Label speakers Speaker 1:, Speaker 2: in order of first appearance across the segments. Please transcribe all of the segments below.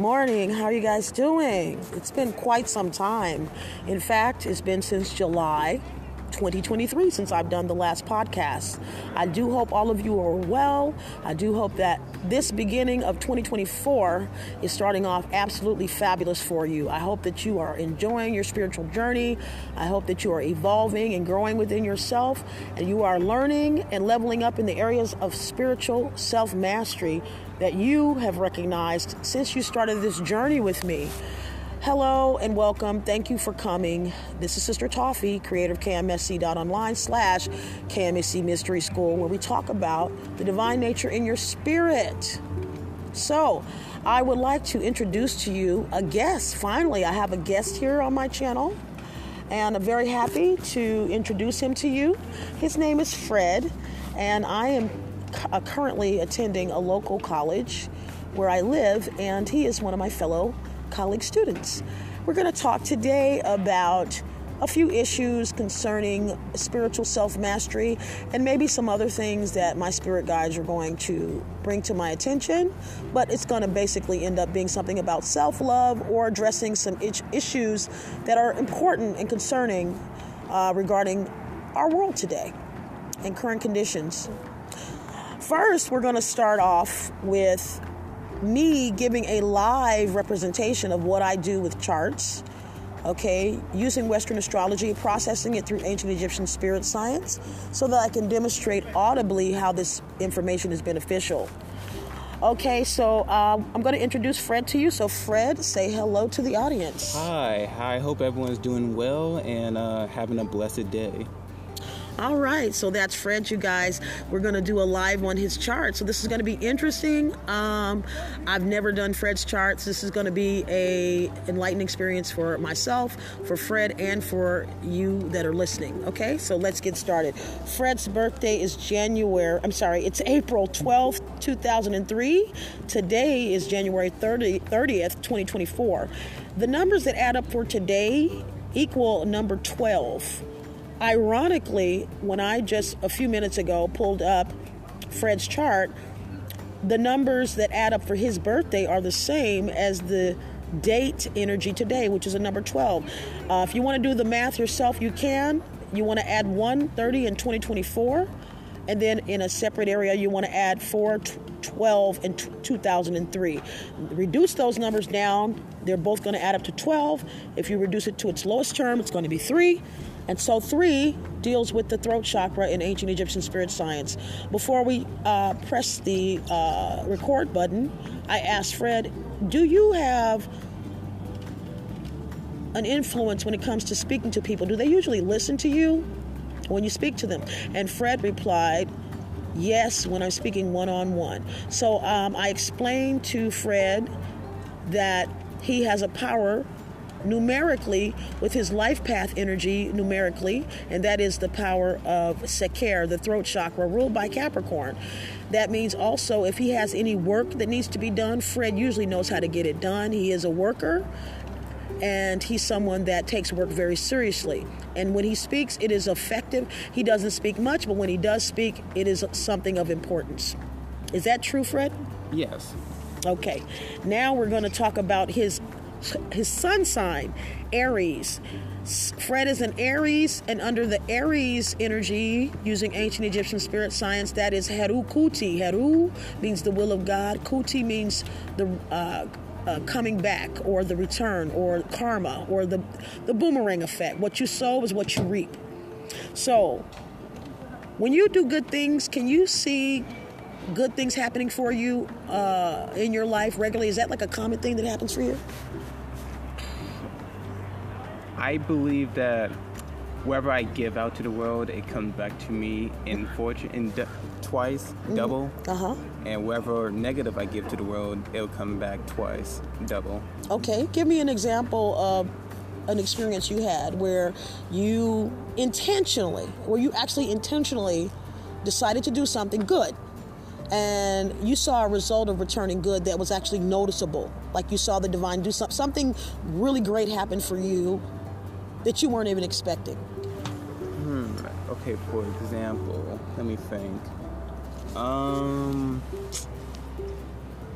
Speaker 1: morning. How are you guys doing? It's been quite some time. In fact, it's been since July 2023 since I've done the last podcast. I do hope all of you are well. I do hope that this beginning of 2024 is starting off absolutely fabulous for you. I hope that you are enjoying your spiritual journey. I hope that you are evolving and growing within yourself and you are learning and leveling up in the areas of spiritual self mastery that you have recognized since you started this journey with me. Hello and welcome. Thank you for coming. This is Sister Toffee, creator of KMSC.online slash KMSC Mystery School, where we talk about the divine nature in your spirit. So, I would like to introduce to you a guest. Finally, I have a guest here on my channel, and I'm very happy to introduce him to you. His name is Fred, and I am uh, currently attending a local college where I live, and he is one of my fellow college students. We're going to talk today about a few issues concerning spiritual self mastery and maybe some other things that my spirit guides are going to bring to my attention. But it's going to basically end up being something about self love or addressing some issues that are important and concerning uh, regarding our world today and current conditions. First, we're going to start off with me giving a live representation of what I do with charts, okay, using Western astrology, processing it through ancient Egyptian spirit science, so that I can demonstrate audibly how this information is beneficial. Okay, so uh, I'm going to introduce Fred to you. So, Fred, say hello to the audience.
Speaker 2: Hi, I hope everyone's doing well and uh, having a blessed day.
Speaker 1: All right, so that's Fred, you guys. We're going to do a live on his chart. So this is going to be interesting. Um, I've never done Fred's charts. This is going to be a enlightening experience for myself, for Fred, and for you that are listening. Okay, so let's get started. Fred's birthday is January, I'm sorry, it's April 12th, 2003. Today is January 30, 30th, 2024. The numbers that add up for today equal number 12. Ironically, when I just a few minutes ago pulled up Fred's chart, the numbers that add up for his birthday are the same as the date energy today, which is a number 12. Uh, if you want to do the math yourself, you can. You want to add 130 in 2024, and then in a separate area, you want to add 4, 12, and 2003. Reduce those numbers down. They're both going to add up to 12. If you reduce it to its lowest term, it's going to be 3. And so, three deals with the throat chakra in ancient Egyptian spirit science. Before we uh, press the uh, record button, I asked Fred, Do you have an influence when it comes to speaking to people? Do they usually listen to you when you speak to them? And Fred replied, Yes, when I'm speaking one on one. So um, I explained to Fred that he has a power numerically with his life path energy numerically, and that is the power of Seker, the throat chakra, ruled by Capricorn. That means also if he has any work that needs to be done, Fred usually knows how to get it done. He is a worker and he's someone that takes work very seriously. And when he speaks, it is effective. He doesn't speak much, but when he does speak, it is something of importance. Is that true, Fred?
Speaker 2: Yes.
Speaker 1: Okay. Now we're going to talk about his his sun sign, Aries. Fred is an Aries, and under the Aries energy, using ancient Egyptian spirit science, that is Heru Kuti. Heru means the will of God. Kuti means the uh, uh, coming back, or the return, or karma, or the the boomerang effect. What you sow is what you reap. So, when you do good things, can you see good things happening for you uh, in your life regularly? Is that like a common thing that happens for you?
Speaker 2: I believe that wherever I give out to the world, it comes back to me in fortune, in d- twice, mm-hmm. double.
Speaker 1: Uh huh.
Speaker 2: And wherever negative I give to the world, it'll come back twice, double.
Speaker 1: Okay, give me an example of an experience you had where you intentionally, where you actually intentionally decided to do something good and you saw a result of returning good that was actually noticeable like you saw the divine do something something really great happen for you that you weren't even expecting?
Speaker 2: Hmm. Okay, for example, let me think. Um,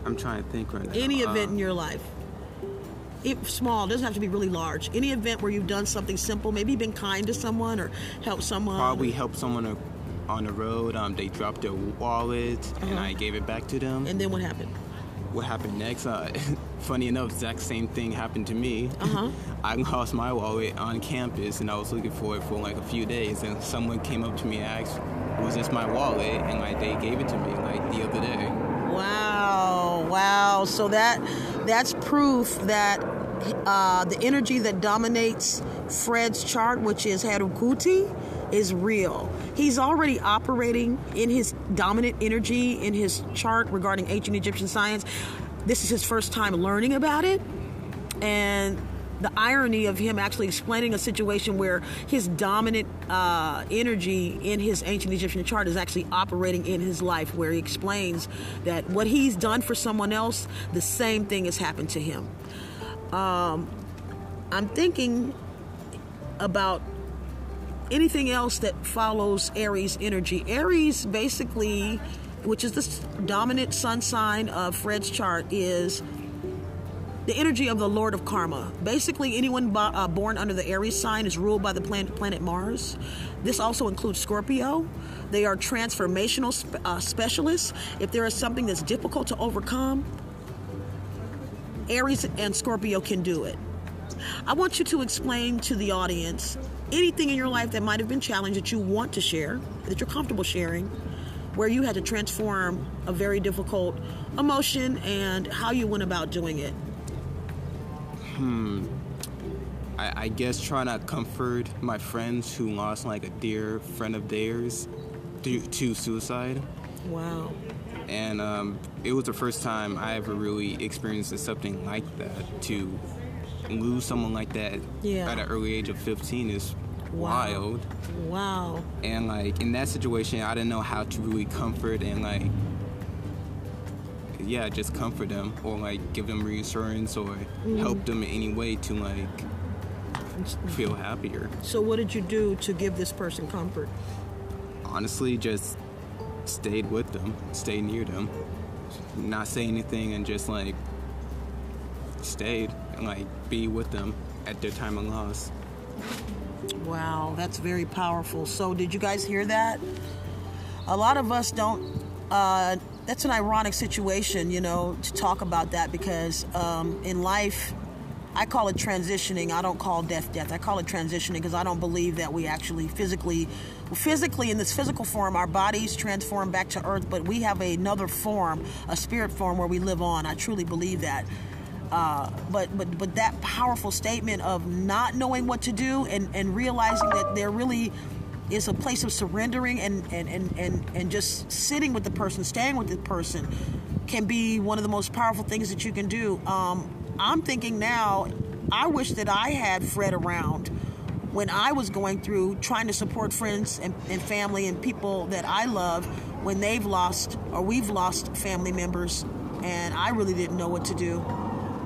Speaker 2: I'm trying to think right now.
Speaker 1: Any event
Speaker 2: Um,
Speaker 1: in your life. If small, doesn't have to be really large. Any event where you've done something simple, maybe been kind to someone or helped someone.
Speaker 2: probably helped someone on the road. Um, they dropped their wallet, and I gave it back to them.
Speaker 1: Uh-huh. And then what happened?
Speaker 2: What happened next? Uh, funny enough, exact same thing happened to me.
Speaker 1: Uh-huh.
Speaker 2: I lost my wallet on campus, and I was looking for it for like a few days. And someone came up to me and asked, "Was this my wallet?" And like they gave it to me like the other day.
Speaker 1: Wow, wow. So that that's proof that uh, the energy that dominates Fred's chart, which is Harukuti, is real. He's already operating in his dominant energy in his chart regarding ancient Egyptian science. This is his first time learning about it. And the irony of him actually explaining a situation where his dominant uh, energy in his ancient Egyptian chart is actually operating in his life, where he explains that what he's done for someone else, the same thing has happened to him. Um, I'm thinking about anything else that follows Aries energy. Aries basically, which is the dominant sun sign of Fred's chart, is the energy of the Lord of Karma. Basically, anyone uh, born under the Aries sign is ruled by the planet, planet Mars. This also includes Scorpio. They are transformational spe- uh, specialists. If there is something that's difficult to overcome, Aries and Scorpio can do it. I want you to explain to the audience anything in your life that might have been challenged that you want to share, that you're comfortable sharing, where you had to transform a very difficult emotion and how you went about doing it.
Speaker 2: I, I guess trying to comfort my friends who lost like a dear friend of theirs due to suicide.
Speaker 1: Wow.
Speaker 2: and um, it was the first time I ever really experienced something like that. To lose someone like that
Speaker 1: Yeah.
Speaker 2: at an early age of 15 is. Wild.
Speaker 1: Wow.
Speaker 2: And like in that situation, I didn't know how to really comfort and like, yeah, just comfort them or like give them reassurance or
Speaker 1: Mm-hmm.
Speaker 2: help them in any way to like feel happier.
Speaker 1: So, what did you do to give this person comfort?
Speaker 2: Honestly, just stayed with them, stayed near them, not say anything, and just like stayed and like be with them at their time of loss.
Speaker 1: Wow, that's very powerful. So, did you guys hear that? A lot of us don't. Uh, that's an ironic situation, you know, to talk about that because um, in life, I call it transitioning. I don't call death death. I call it transitioning because I don't believe that we actually physically, physically in this physical form, our bodies transform back to earth, but we have another form, a spirit form where we live on. I truly believe that. Uh, but but but that powerful statement of not knowing what to do and, and realizing that there really is a place of surrendering and, and, and, and, and just sitting with the person, staying with the person can be one of the most powerful things that you can do. Um, I'm thinking now, I wish that I had Fred around when I was going through trying to support friends and, and family and people that I love when they've lost or we've lost family members and I really didn't know what to do.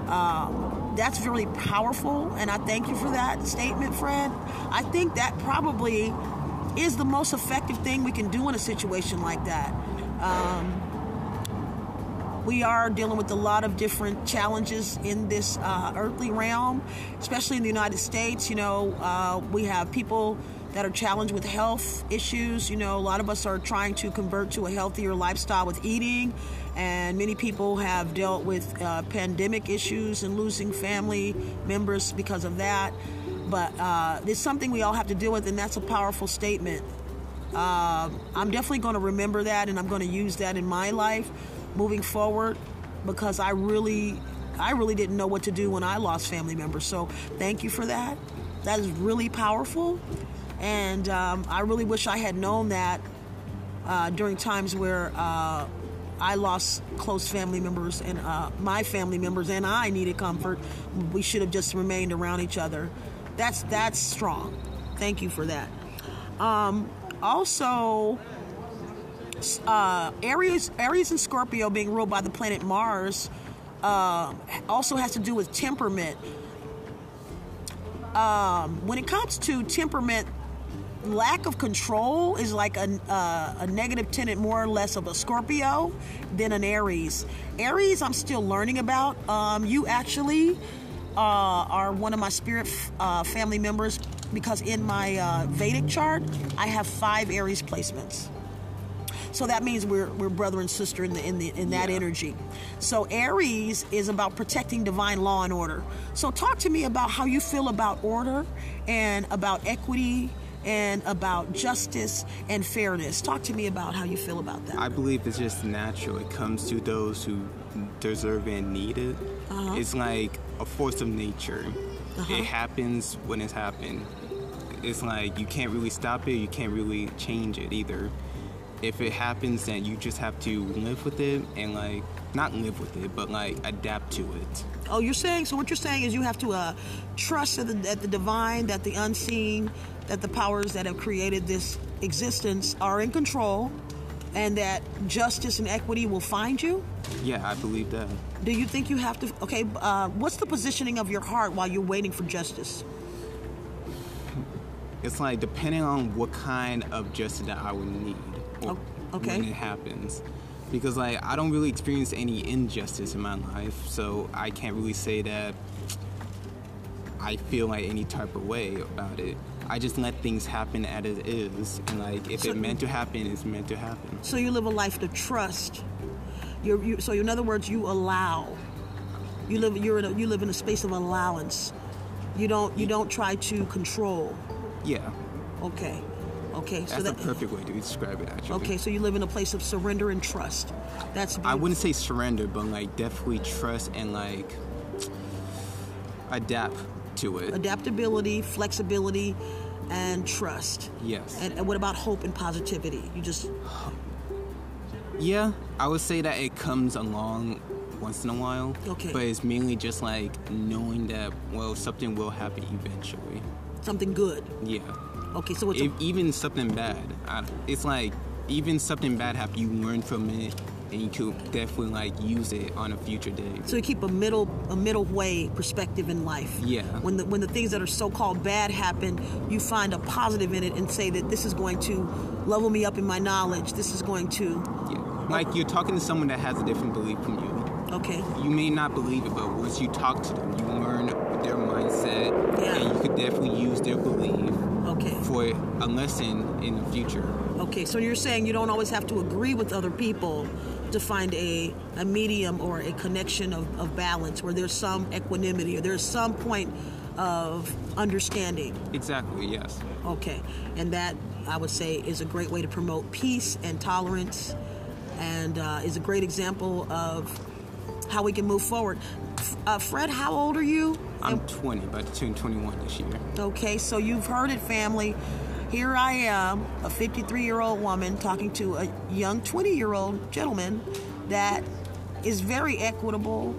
Speaker 1: Um, that's really powerful, and I thank you for that statement, Fred. I think that probably is the most effective thing we can do in a situation like that. Um, we are dealing with a lot of different challenges in this uh, earthly realm, especially in the United States. You know, uh, we have people that are challenged with health issues. You know, a lot of us are trying to convert to a healthier lifestyle with eating, and many people have dealt with uh, pandemic issues and losing family members because of that. But uh, it's something we all have to deal with, and that's a powerful statement. Uh, I'm definitely going to remember that, and I'm going to use that in my life moving forward because I really, I really didn't know what to do when I lost family members. So thank you for that. That is really powerful, and um, I really wish I had known that uh, during times where uh, I lost close family members and uh, my family members and I needed comfort. We should have just remained around each other. That's that's strong. Thank you for that. Um, also, uh, Aries, Aries and Scorpio being ruled by the planet Mars uh, also has to do with temperament. Um, when it comes to temperament, lack of control is like a, uh, a negative tenant more or less of a Scorpio than an Aries. Aries, I'm still learning about. Um, you actually uh, are one of my spirit uh, family members because in my uh, Vedic chart, I have five Aries placements. So that means we're, we're brother and sister in the in the in that
Speaker 2: Yeah.
Speaker 1: energy. So Aries is about protecting divine law and order. So talk to me about how you feel about order and about equity and about justice and fairness. Talk to me about how you feel about that.
Speaker 2: I believe it's just natural. It comes to those who deserve and need it.
Speaker 1: Uh-huh.
Speaker 2: It's like a force of nature.
Speaker 1: Uh-huh.
Speaker 2: It happens when it's happened. It's like you can't really stop it. You can't really change it either. If it happens, then you just have to live with it and like not live with it, but like adapt to it.
Speaker 1: Oh, you're saying so? What you're saying is you have to uh, trust that the, at the divine, that the unseen, that the powers that have created this existence are in control, and that justice and equity will find you.
Speaker 2: Yeah, I believe that.
Speaker 1: Do you think you have to? Okay, uh, what's the positioning of your heart while you're waiting for justice?
Speaker 2: It's like depending on what kind of justice that I would need or
Speaker 1: okay.
Speaker 2: when it happens. Because like I don't really experience any injustice in my life, so I can't really say that I feel like any type of way about it. I just let things happen as it is, and like if
Speaker 1: So-
Speaker 2: it meant to happen, it's meant to happen.
Speaker 1: So you live a life to trust. You're, you, so in other words, you allow. You live. You're in a, you live in a space of allowance. You don't. You don't try to control.
Speaker 2: Yeah,
Speaker 1: Okay. Okay. So
Speaker 2: that's
Speaker 1: that.
Speaker 2: the perfect way to describe it. Actually.
Speaker 1: Okay. So you live in a place of surrender and trust. That's.
Speaker 2: I wouldn't say surrender, but like definitely trust and like adapt to it.
Speaker 1: adaptability, flexibility, and trust.
Speaker 2: Yes.
Speaker 1: And, and what about hope and positivity? You just
Speaker 2: Yeah, I would say that it comes along once in a while.
Speaker 1: Okay.
Speaker 2: But it's mainly just like knowing that well something will happen eventually.
Speaker 1: something good.
Speaker 2: Yeah.
Speaker 1: Okay. So it's a,
Speaker 2: even something bad, I, it's like even something bad happen, you learn from it, and you could definitely like use it on a future day.
Speaker 1: So you keep a middle a middle way perspective in life.
Speaker 2: Yeah.
Speaker 1: When the when the things that are so called bad happen, you find a positive in it and say that this is going to level me up in my knowledge. This is going to
Speaker 2: Yeah. Like you're talking to someone that has a different belief from you.
Speaker 1: okay.
Speaker 2: You may not believe it, but once you talk to them, you learn their mindset,
Speaker 1: Yeah.
Speaker 2: and you could definitely use their belief
Speaker 1: Okay.
Speaker 2: for a lesson in the future.
Speaker 1: Okay. So you're saying you don't always have to agree with other people to find a, a medium or a connection of, of balance where there's some equanimity or there's some point of understanding.
Speaker 2: Exactly, yes.
Speaker 1: Okay, and that I would say is a great way to promote peace and tolerance, and uh, is a great example of how we can move forward. Uh, Fred, how old are you?
Speaker 2: I'm 20, about to turn 21 this year.
Speaker 1: Okay, so you've heard it, family. Here I am, a 53 year old woman, talking to a young 20 year old gentleman that is very equitable,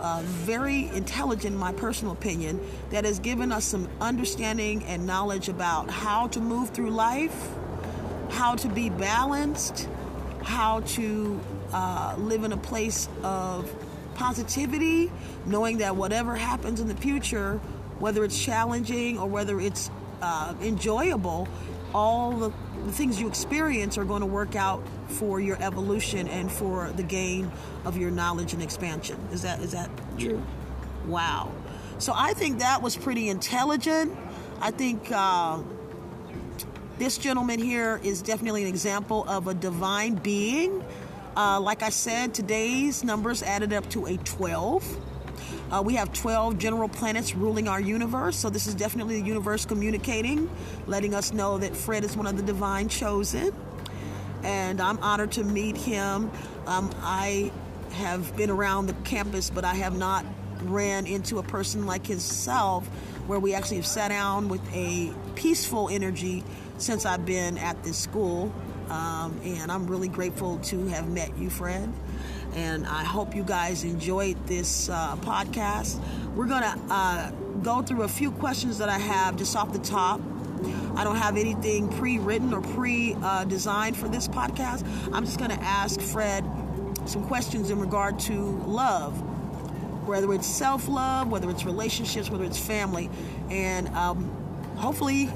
Speaker 1: uh, very intelligent, in my personal opinion, that has given us some understanding and knowledge about how to move through life, how to be balanced, how to uh, live in a place of positivity, knowing that whatever happens in the future, whether it's challenging or whether it's uh, enjoyable, all the, the things you experience are going to work out for your evolution and for the gain of your knowledge and expansion. Is that is that true? Wow. So I think that was pretty intelligent. I think. Uh, this gentleman here is definitely an example of a divine being. Uh, like I said, today's numbers added up to a 12. Uh, we have 12 general planets ruling our universe, so this is definitely the universe communicating, letting us know that Fred is one of the divine chosen. And I'm honored to meet him. Um, I have been around the campus, but I have not ran into a person like himself where we actually have sat down with a peaceful energy since I've been at this school. Um, and I'm really grateful to have met you, Fred. And I hope you guys enjoyed this uh, podcast. We're going to uh, go through a few questions that I have just off the top. I don't have anything pre written or pre uh, designed for this podcast. I'm just going to ask Fred some questions in regard to love, whether it's self love, whether it's relationships, whether it's family. And um, hopefully,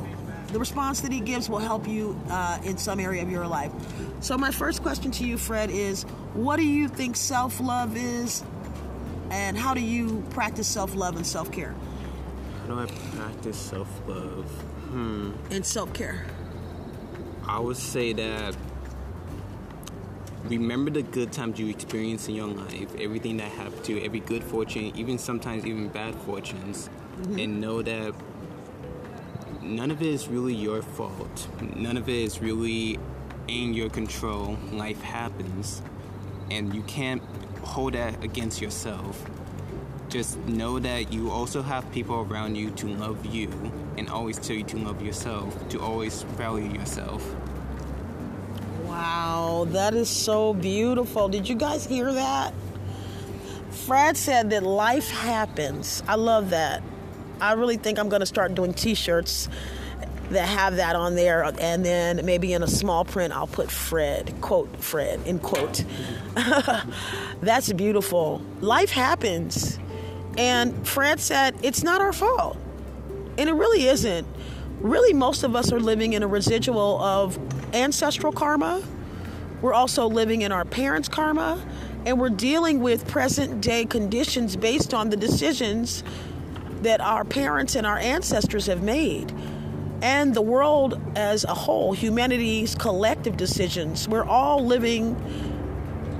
Speaker 1: the response that he gives will help you uh, in some area of your life. So, my first question to you, Fred, is what do you think self love is, and how do you practice self love and self care?
Speaker 2: How do I practice self love? Hmm.
Speaker 1: And self care.
Speaker 2: I would say that remember the good times you experienced in your life, everything that happened to you, every good fortune, even sometimes even bad fortunes, mm-hmm. and know that none of it is really your fault. None of it is really in your control. Life happens, and you can't hold that against yourself. Just know that you also have people around you to love you and always tell you to love yourself, to always value yourself.
Speaker 1: Wow, that is so beautiful. Did you guys hear that? Fred said that life happens. I love that. I really think I'm going to start doing t shirts that have that on there and then maybe in a small print I'll put Fred quote Fred in quote. That's beautiful. Life happens. And Fred said it's not our fault. And it really isn't. Really most of us are living in a residual of ancestral karma. We're also living in our parents karma. And we're dealing with present day conditions based on the decisions that our parents and our ancestors have made and the world as a whole, humanity's collective decisions. We're all living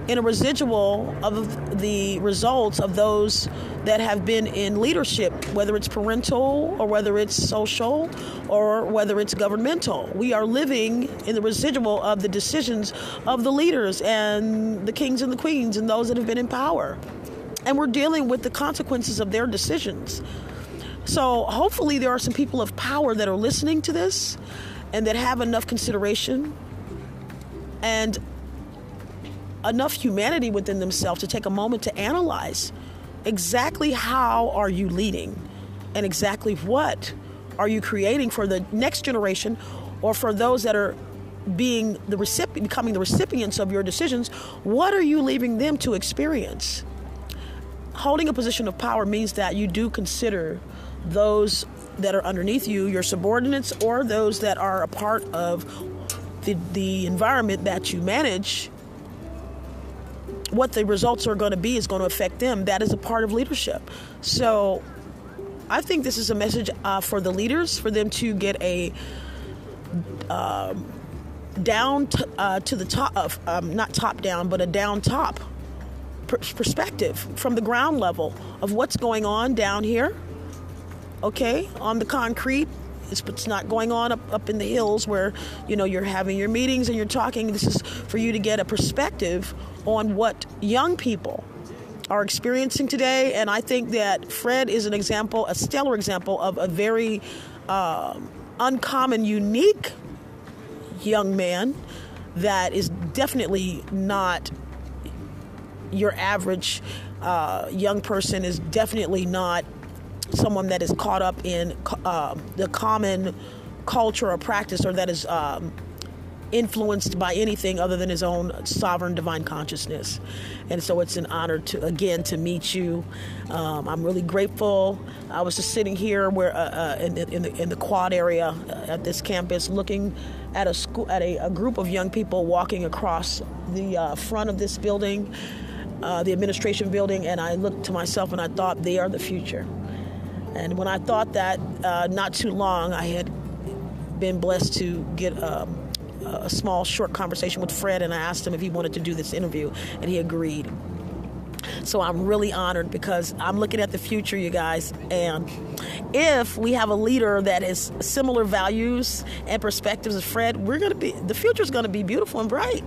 Speaker 1: in a residual of the results of those that have been in leadership, whether it's parental or whether it's social or whether it's governmental. We are living in the residual of the decisions of the leaders and the kings and the queens and those that have been in power. And we're dealing with the consequences of their decisions. So hopefully, there are some people of power that are listening to this and that have enough consideration and enough humanity within themselves to take a moment to analyze exactly how are you leading and exactly what are you creating for the next generation or for those that are being the recipient becoming the recipients of your decisions. What are you leaving them to experience? Holding a position of power means that you do consider those that are underneath you, your subordinates, or those that are a part of the, the environment that you manage, what the results are going to be is going to affect them. That is a part of leadership. So I think this is a message uh, for the leaders, for them to get a uh, down t- uh, to the top of, um, not top down, but a down top perspective from the ground level of what's going on down here okay, on the concrete. It's, it's not going on up, up in the hills where, you know, you're having your meetings and you're talking. This is for you to get a perspective on what young people are experiencing today. And I think that Fred is an example, a stellar example of a very uh, uncommon, unique young man that is definitely not your average uh, young person, is definitely not someone that is caught up in uh, the common culture or practice or that is um, influenced by anything other than his own sovereign divine consciousness. And so it's an honor to again to meet you. Um, I'm really grateful. I was just sitting here where uh, uh, in, the, in, the, in the quad area uh, at this campus, looking at a school at a, a group of young people walking across the uh, front of this building. Uh, the administration building, and I looked to myself and I thought they are the future. And when I thought that, uh, not too long, I had been blessed to get um, a small, short conversation with Fred, and I asked him if he wanted to do this interview, and he agreed. So I'm really honored because I'm looking at the future, you guys. And if we have a leader that has similar values and perspectives as Fred, we're going to be, the future is going to be beautiful and bright.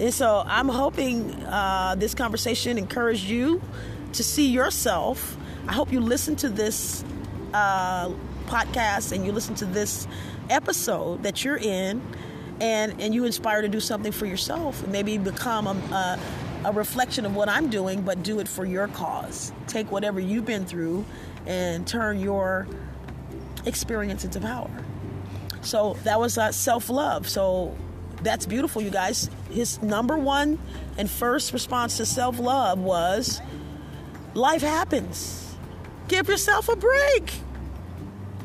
Speaker 1: And so I'm hoping uh, this conversation encouraged you to see yourself I hope you listen to this uh, podcast and you listen to this episode that you're in and, and you inspire to do something for yourself maybe become a, a, a reflection of what I'm doing, but do it for your cause. Take whatever you've been through and turn your experience into power. So that was uh, self love. So that's beautiful, you guys. His number one and first response to self love was life happens. Give yourself a break.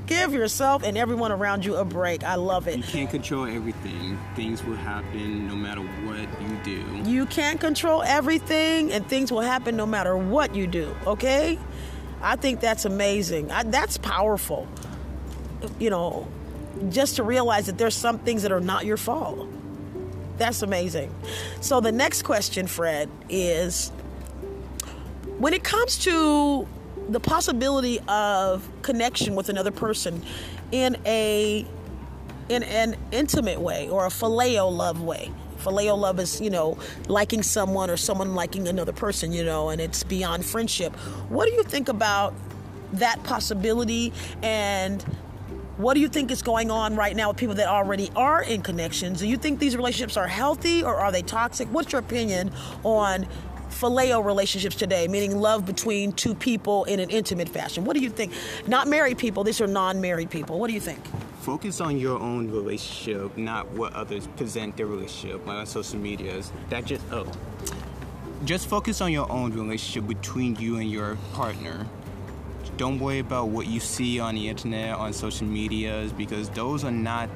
Speaker 1: Give yourself and everyone around you a break. I love it.
Speaker 2: You can't control everything. Things will happen no matter what you do.
Speaker 1: You can't control everything, and things will happen no matter what you do, okay? I think that's amazing. I, that's powerful. You know, just to realize that there's some things that are not your fault. That's amazing. So, the next question, Fred, is when it comes to the possibility of connection with another person in a in an intimate way or a phileo love way. Phileo love is, you know, liking someone or someone liking another person, you know, and it's beyond friendship. What do you think about that possibility and what do you think is going on right now with people that already are in connections? Do you think these relationships are healthy or are they toxic? What's your opinion on phileo relationships today, meaning love between two people in an intimate fashion? What do you think? Not married people, these are non married people. What do you think?
Speaker 2: Focus on your own relationship, not what others present their relationship like on social medias. That just oh. Just focus on your own relationship between you and your partner. Don't worry about what you see on the internet, on social medias, because those are not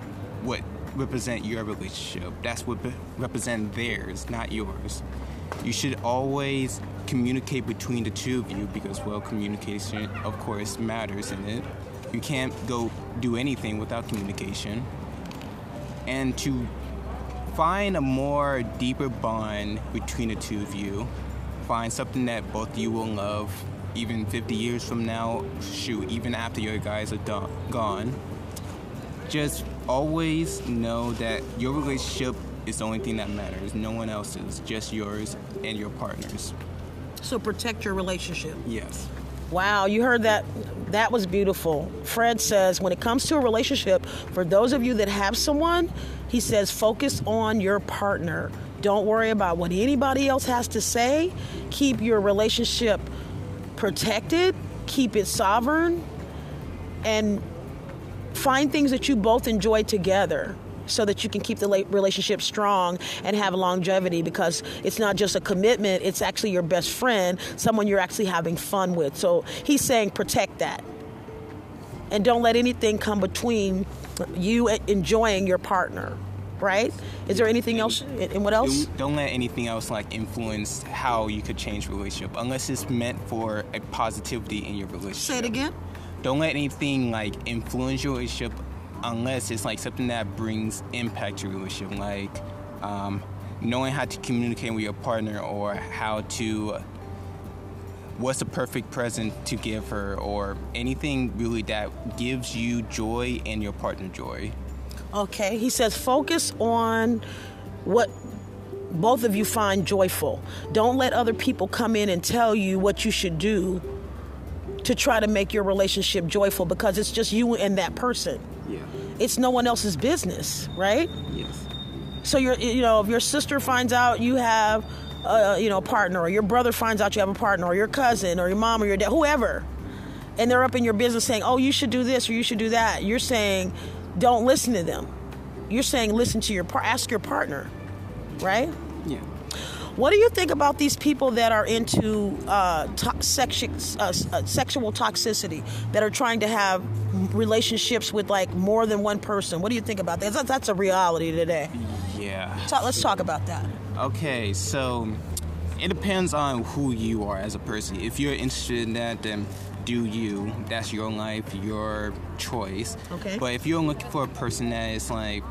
Speaker 2: what represent your relationship. That's what represent theirs, not yours. You should always communicate between the two of you because, well, communication, of course, matters in it. You can't go do anything without communication. And to find a more deeper bond between the two of you, find something that both of you will love, even 50 years from now, shoot, even after your guys are done, gone. Just always know that your relationship is the only thing that matters. No one else's, just yours and your partner's.
Speaker 1: So protect your relationship.
Speaker 2: Yes.
Speaker 1: Wow, you heard that. That was beautiful. Fred says when it comes to a relationship, for those of you that have someone, he says focus on your partner. Don't worry about what anybody else has to say. Keep your relationship protected, keep it sovereign, and find things that you both enjoy together so that you can keep the relationship strong and have longevity because it's not just a commitment, it's actually your best friend, someone you're actually having fun with. So he's saying protect that. And don't let anything come between you enjoying your partner. Right? Is there anything else? And what else?
Speaker 2: Don't, don't let anything else like influence how you could change relationship unless it's meant for a positivity in your relationship.
Speaker 1: Say it again.
Speaker 2: Don't let anything like influence your relationship unless it's like something that brings impact to your relationship, like um, knowing how to communicate with your partner or how to what's the perfect present to give her or anything really that gives you joy and your partner joy.
Speaker 1: Okay, he says focus on what both of you find joyful. Don't let other people come in and tell you what you should do to try to make your relationship joyful because it's just you and that person.
Speaker 2: Yeah.
Speaker 1: It's no one else's business, right?
Speaker 2: Yes.
Speaker 1: So you're, you know, if your sister finds out you have, a, you know, a partner, or your brother finds out you have a partner, or your cousin, or your mom, or your dad, whoever, and they're up in your business saying, "Oh, you should do this or you should do that," you're saying, "Don't listen to them." You're saying, "Listen to your, par- ask your partner," right?
Speaker 2: Yeah.
Speaker 1: What do you think about these people that are into uh, uh, uh, sexual toxicity, that are trying to have relationships with like more than one person? What do you think about that? That's, that's a reality today.
Speaker 2: Yeah.
Speaker 1: So, let's talk about that.
Speaker 2: Okay, so it depends on who you are as a person. If you're interested in that, then do you. That's your life, your choice.
Speaker 1: Okay.
Speaker 2: But if you're looking for a person that is like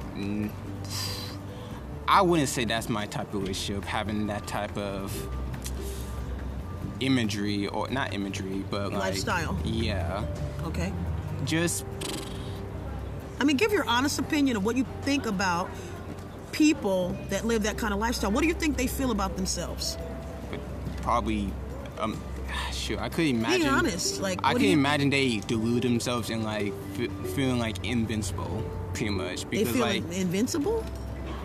Speaker 2: I wouldn't say that's my type of relationship, having that type of imagery or not imagery, but like
Speaker 1: lifestyle.
Speaker 2: Yeah.
Speaker 1: Okay.
Speaker 2: Just.
Speaker 1: I mean, give your honest opinion of what you think about people that live that kind of lifestyle. What do you think they feel about themselves?
Speaker 2: Probably, um, sure. I could imagine.
Speaker 1: Be honest. Like
Speaker 2: I can imagine they delude themselves and like f- feeling like invincible, pretty much.
Speaker 1: Because they feel
Speaker 2: like
Speaker 1: invincible.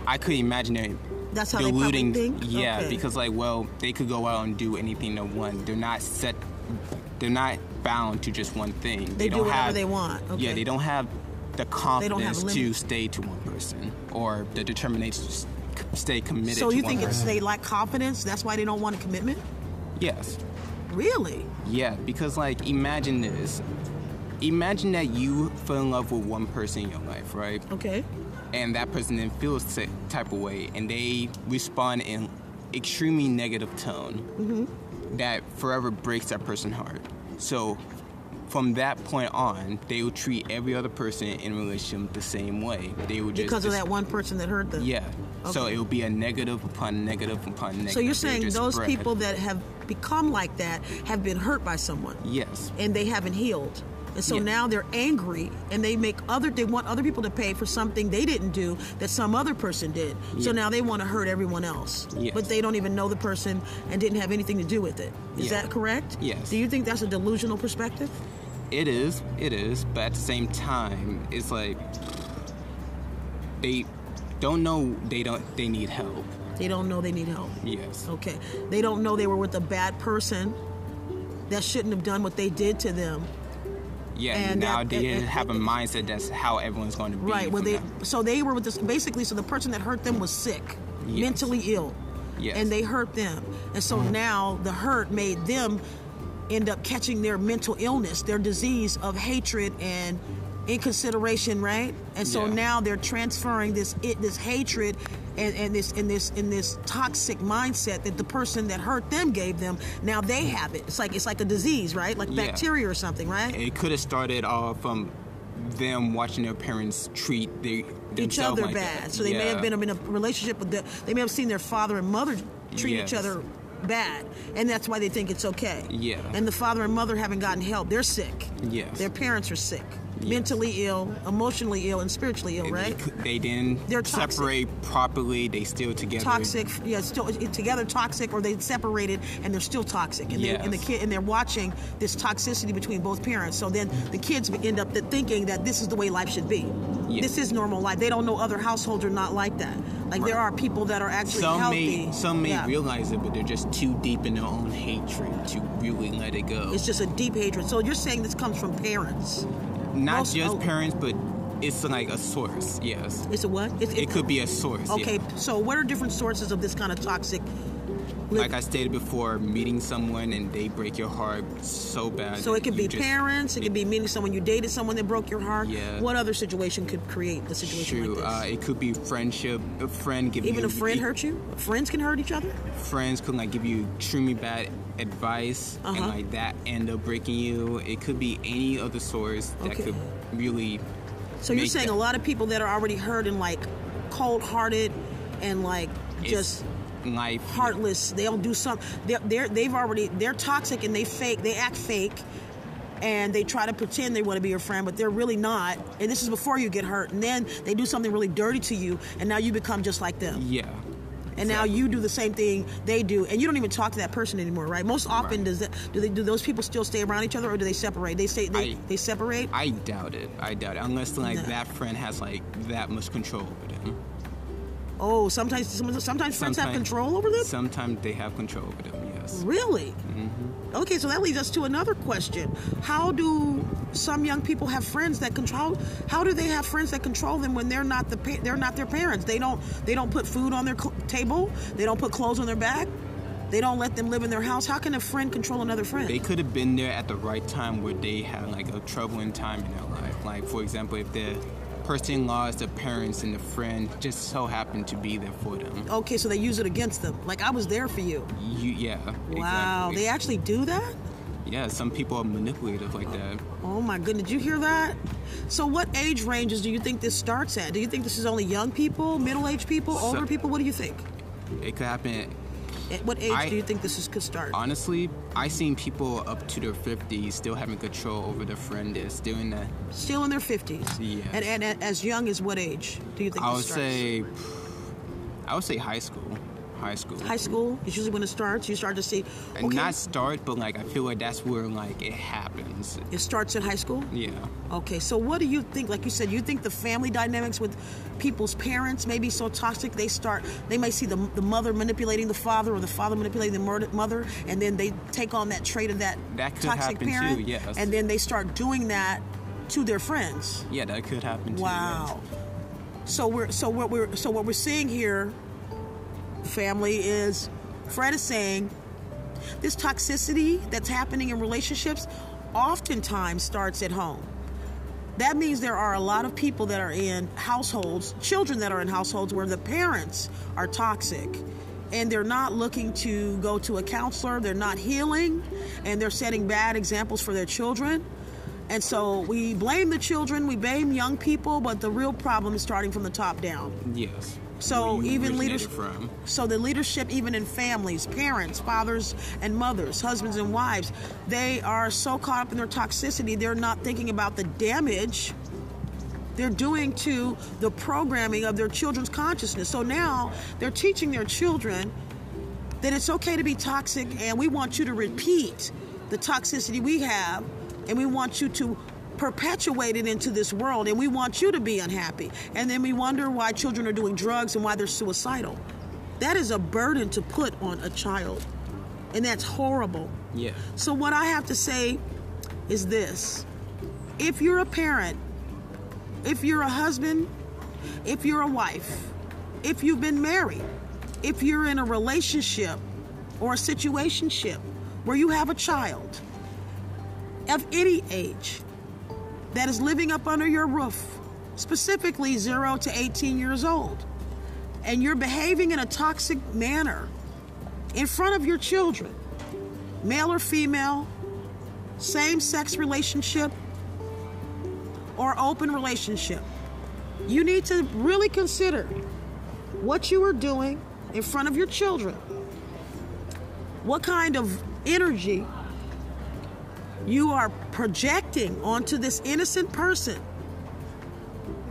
Speaker 2: I couldn't imagine it.
Speaker 1: That's how
Speaker 2: diluting,
Speaker 1: they think.
Speaker 2: Yeah,
Speaker 1: okay.
Speaker 2: because like, well, they could go out and do anything they want. They're not set. They're not bound to just one thing.
Speaker 1: They,
Speaker 2: they
Speaker 1: do whatever
Speaker 2: have,
Speaker 1: they want. Okay.
Speaker 2: Yeah, they don't have the confidence
Speaker 1: have
Speaker 2: to stay to one person or the determination to stay committed.
Speaker 1: So you think it's they lack confidence? That's why they don't want a commitment.
Speaker 2: Yes.
Speaker 1: Really?
Speaker 2: Yeah, because like imagine this. imagine that you fell in love with one person in your life, right?
Speaker 1: Okay.
Speaker 2: And that person then feels the type of way, and they respond in extremely negative tone
Speaker 1: Mm-hmm.
Speaker 2: that forever breaks that person's heart. So from that point on, they will treat every other person in relationship the same way. They will just
Speaker 1: Because of
Speaker 2: dis-
Speaker 1: that one person that hurt them.
Speaker 2: Yeah. So it will be a negative upon negative upon negative.
Speaker 1: So you're saying those
Speaker 2: spread.
Speaker 1: people that have become like that have been hurt by someone
Speaker 2: Yes.
Speaker 1: and they haven't healed. And so
Speaker 2: Yeah.
Speaker 1: now they're angry and they make other they want other people to pay for something they didn't do that some other person did. So now they want to hurt everyone else.
Speaker 2: Yes.
Speaker 1: But they don't even know the person and didn't have anything to do with it. Is
Speaker 2: Yeah.
Speaker 1: that correct?
Speaker 2: Yes.
Speaker 1: Do you think that's a delusional perspective?
Speaker 2: It is, it is, but at the same time, it's like they don't know they don't they need help.
Speaker 1: They don't know they need help.
Speaker 2: Yes.
Speaker 1: Okay. They don't know they were with a bad person that shouldn't have done what they did to them.
Speaker 2: Yeah,
Speaker 1: And
Speaker 2: now
Speaker 1: that-
Speaker 2: they
Speaker 1: and- and-
Speaker 2: have a mindset that's how everyone's going to be.
Speaker 1: Right. Well, they
Speaker 2: now.
Speaker 1: so they were with this basically. So the person that hurt them was sick,
Speaker 2: Yes.
Speaker 1: mentally ill,
Speaker 2: Yes. Mm-hmm.
Speaker 1: and they hurt them. And so now the hurt made them end up catching their mental illness, their disease of hatred and inconsideration, right? And so
Speaker 2: Yeah.
Speaker 1: now they're transferring this it, this hatred and, and this in this in this toxic mindset that the person that hurt them gave them. Now they mm. have it. It's like it's like a disease, right? Like
Speaker 2: Yeah.
Speaker 1: bacteria or something, right?
Speaker 2: It could have started off from them watching their parents treat their
Speaker 1: each other
Speaker 2: like
Speaker 1: bad.
Speaker 2: that.
Speaker 1: So they may have been in a relationship with the, they may have seen their father and mother treat each other bad, and that's why they think it's okay.
Speaker 2: Yeah.
Speaker 1: And the father and mother haven't gotten help. They're sick.
Speaker 2: Yes.
Speaker 1: Their parents are sick,
Speaker 2: Yes.
Speaker 1: mentally ill, emotionally ill, and spiritually ill. Right.
Speaker 2: cou- They, didn't
Speaker 1: They're toxic.
Speaker 2: separate properly. They still together.
Speaker 1: Toxic, yeah, still together toxic, or they separated and they're still toxic, and, they, and the kid and they're watching this toxicity between both parents. So then the kids end up thinking that this is the way life should be.
Speaker 2: Yeah.
Speaker 1: This is normal life. They don't know other households are not like that. Like there are people that are actually
Speaker 2: Some
Speaker 1: healthy.
Speaker 2: may some may
Speaker 1: Yeah.
Speaker 2: realize it, but they're just too deep in their own hatred to really let it go.
Speaker 1: It's just a deep hatred. So you're saying this comes from parents?
Speaker 2: Not just parents, but it's like a source. Yes,
Speaker 1: It's a what? It's,
Speaker 2: it could be a source.
Speaker 1: Okay,
Speaker 2: yeah.
Speaker 1: so what are different sources of this kind of toxic?
Speaker 2: Like I stated before, meeting someone and they break your heart so bad.
Speaker 1: so it could be
Speaker 2: just-
Speaker 1: parents. It could be meeting someone you dated, someone that broke your heart.
Speaker 2: Yeah.
Speaker 1: What other situation could create a situation
Speaker 2: True.
Speaker 1: like
Speaker 2: Uh, it could be friendship. A friend giving
Speaker 1: Even
Speaker 2: you
Speaker 1: a friend
Speaker 2: e-
Speaker 1: hurt you. Friends can hurt each other.
Speaker 2: Friends could like give you extremely bad advice and
Speaker 1: Uh-huh.
Speaker 2: like that end up breaking you. It could be any other source that
Speaker 1: Okay.
Speaker 2: could really.
Speaker 1: So you're saying
Speaker 2: that-
Speaker 1: a lot of people that are already hurt and like cold-hearted and like
Speaker 2: it's
Speaker 1: just
Speaker 2: life.
Speaker 1: heartless. They'll do something. They're, they're they've already they're toxic and they fake. They act fake, and they try to pretend they want to be your friend, but they're really not. And this is before you get hurt. And then they do something really dirty to you, and now you become just like them.
Speaker 2: Yeah.
Speaker 1: And now you do the same thing they do, and you don't even talk to that person anymore, right? Most often,
Speaker 2: Right.
Speaker 1: does that do they do those people still stay around each other, or do they separate? They say they,
Speaker 2: I-
Speaker 1: they separate.
Speaker 2: I doubt it. I doubt it. Unless like
Speaker 1: No.
Speaker 2: that friend has like that much control over them.
Speaker 1: oh, sometimes sometimes friends have control over them.
Speaker 2: Sometimes they have control over them. Yes.
Speaker 1: Really?
Speaker 2: Mm-hmm.
Speaker 1: Okay, so that leads us to another question. How do some young people have friends that control? How do they have friends that control them when they're not the pa- they're not their parents? They don't they don't put food on their cl- table. They don't put clothes on their back. They don't let them live in their house. How can a friend control another friend?
Speaker 2: They could have been there at the right time where they had like a troubling time in their life. Like for example, if the person lost their parents and the friend just so happened to be there for them.
Speaker 1: okay, so they use it against them. Like I was there for you.
Speaker 2: You, yeah.
Speaker 1: Wow,
Speaker 2: exactly.
Speaker 1: they actually do that?
Speaker 2: Yeah, some people are manipulative like that.
Speaker 1: Oh my goodness, did you hear that? So what age ranges do you think this starts at? Do you think this is only young people, middle-aged people,
Speaker 2: So-
Speaker 1: older people? What do you think?
Speaker 2: It could happen.
Speaker 1: At what age
Speaker 2: I-
Speaker 1: do you think this is, could start?
Speaker 2: Honestly, I seen people up to their 50s still having control over their friend is doing that.
Speaker 1: Still in their 50s.
Speaker 2: Yes.
Speaker 1: And, and, and as young as what age do you think
Speaker 2: I would
Speaker 1: starts?
Speaker 2: say, I would say high school. High school.
Speaker 1: High school is usually when it starts. You start to see.
Speaker 2: And Not start, but like I feel like that's where like it happens.
Speaker 1: it starts in high school.
Speaker 2: Yeah.
Speaker 1: Okay, so what do you think? Like you said, you think the family dynamics with people's parents may be so toxic. They start, they may see the, the mother manipulating the father or the father manipulating the murder, mother, and then they take on that trait of that,
Speaker 2: That could
Speaker 1: toxic
Speaker 2: happen too,
Speaker 1: parent.
Speaker 2: yes.
Speaker 1: And then they start doing that to their friends.
Speaker 2: Yeah, that could happen too.
Speaker 1: Wow. So we're so what we're so what we're seeing here, family, is Fred is saying this toxicity that's happening in relationships oftentimes starts at home. That means there are a lot of people that are in households, children that are in households where the parents are toxic and they're not looking to go to a counselor, they're not healing, and they're setting bad examples for their children. And so we blame the children, we blame young people, but the real problem is starting from the top down.
Speaker 2: Yes.
Speaker 1: So even
Speaker 2: originated
Speaker 1: leaders,
Speaker 2: from.
Speaker 1: so the leadership, even in families, parents, fathers, and mothers, husbands and wives, they are so caught up in their toxicity, they're not thinking about the damage they're doing to the programming of their children's consciousness. So now they're teaching their children that it's okay to be toxic, and we want you to repeat the toxicity we have, and we want you to perpetuate it into this world, and we want you to be unhappy. And then we wonder why children are doing drugs and why they're suicidal. That is a burden to put on a child, and that's horrible.
Speaker 2: Yeah.
Speaker 1: So, what I have to say is this if you're a parent, if you're a husband, if you're a wife, if you've been married, if you're in a relationship or a situationship where you have a child of any age that is living up under your roof, specifically 0 to 18 years old, and you're behaving in a toxic manner in front of your children, male or female, same sex relationship, or open relationship, you need to really consider what you are doing in front of your children. What kind of energy you are projecting onto this innocent person.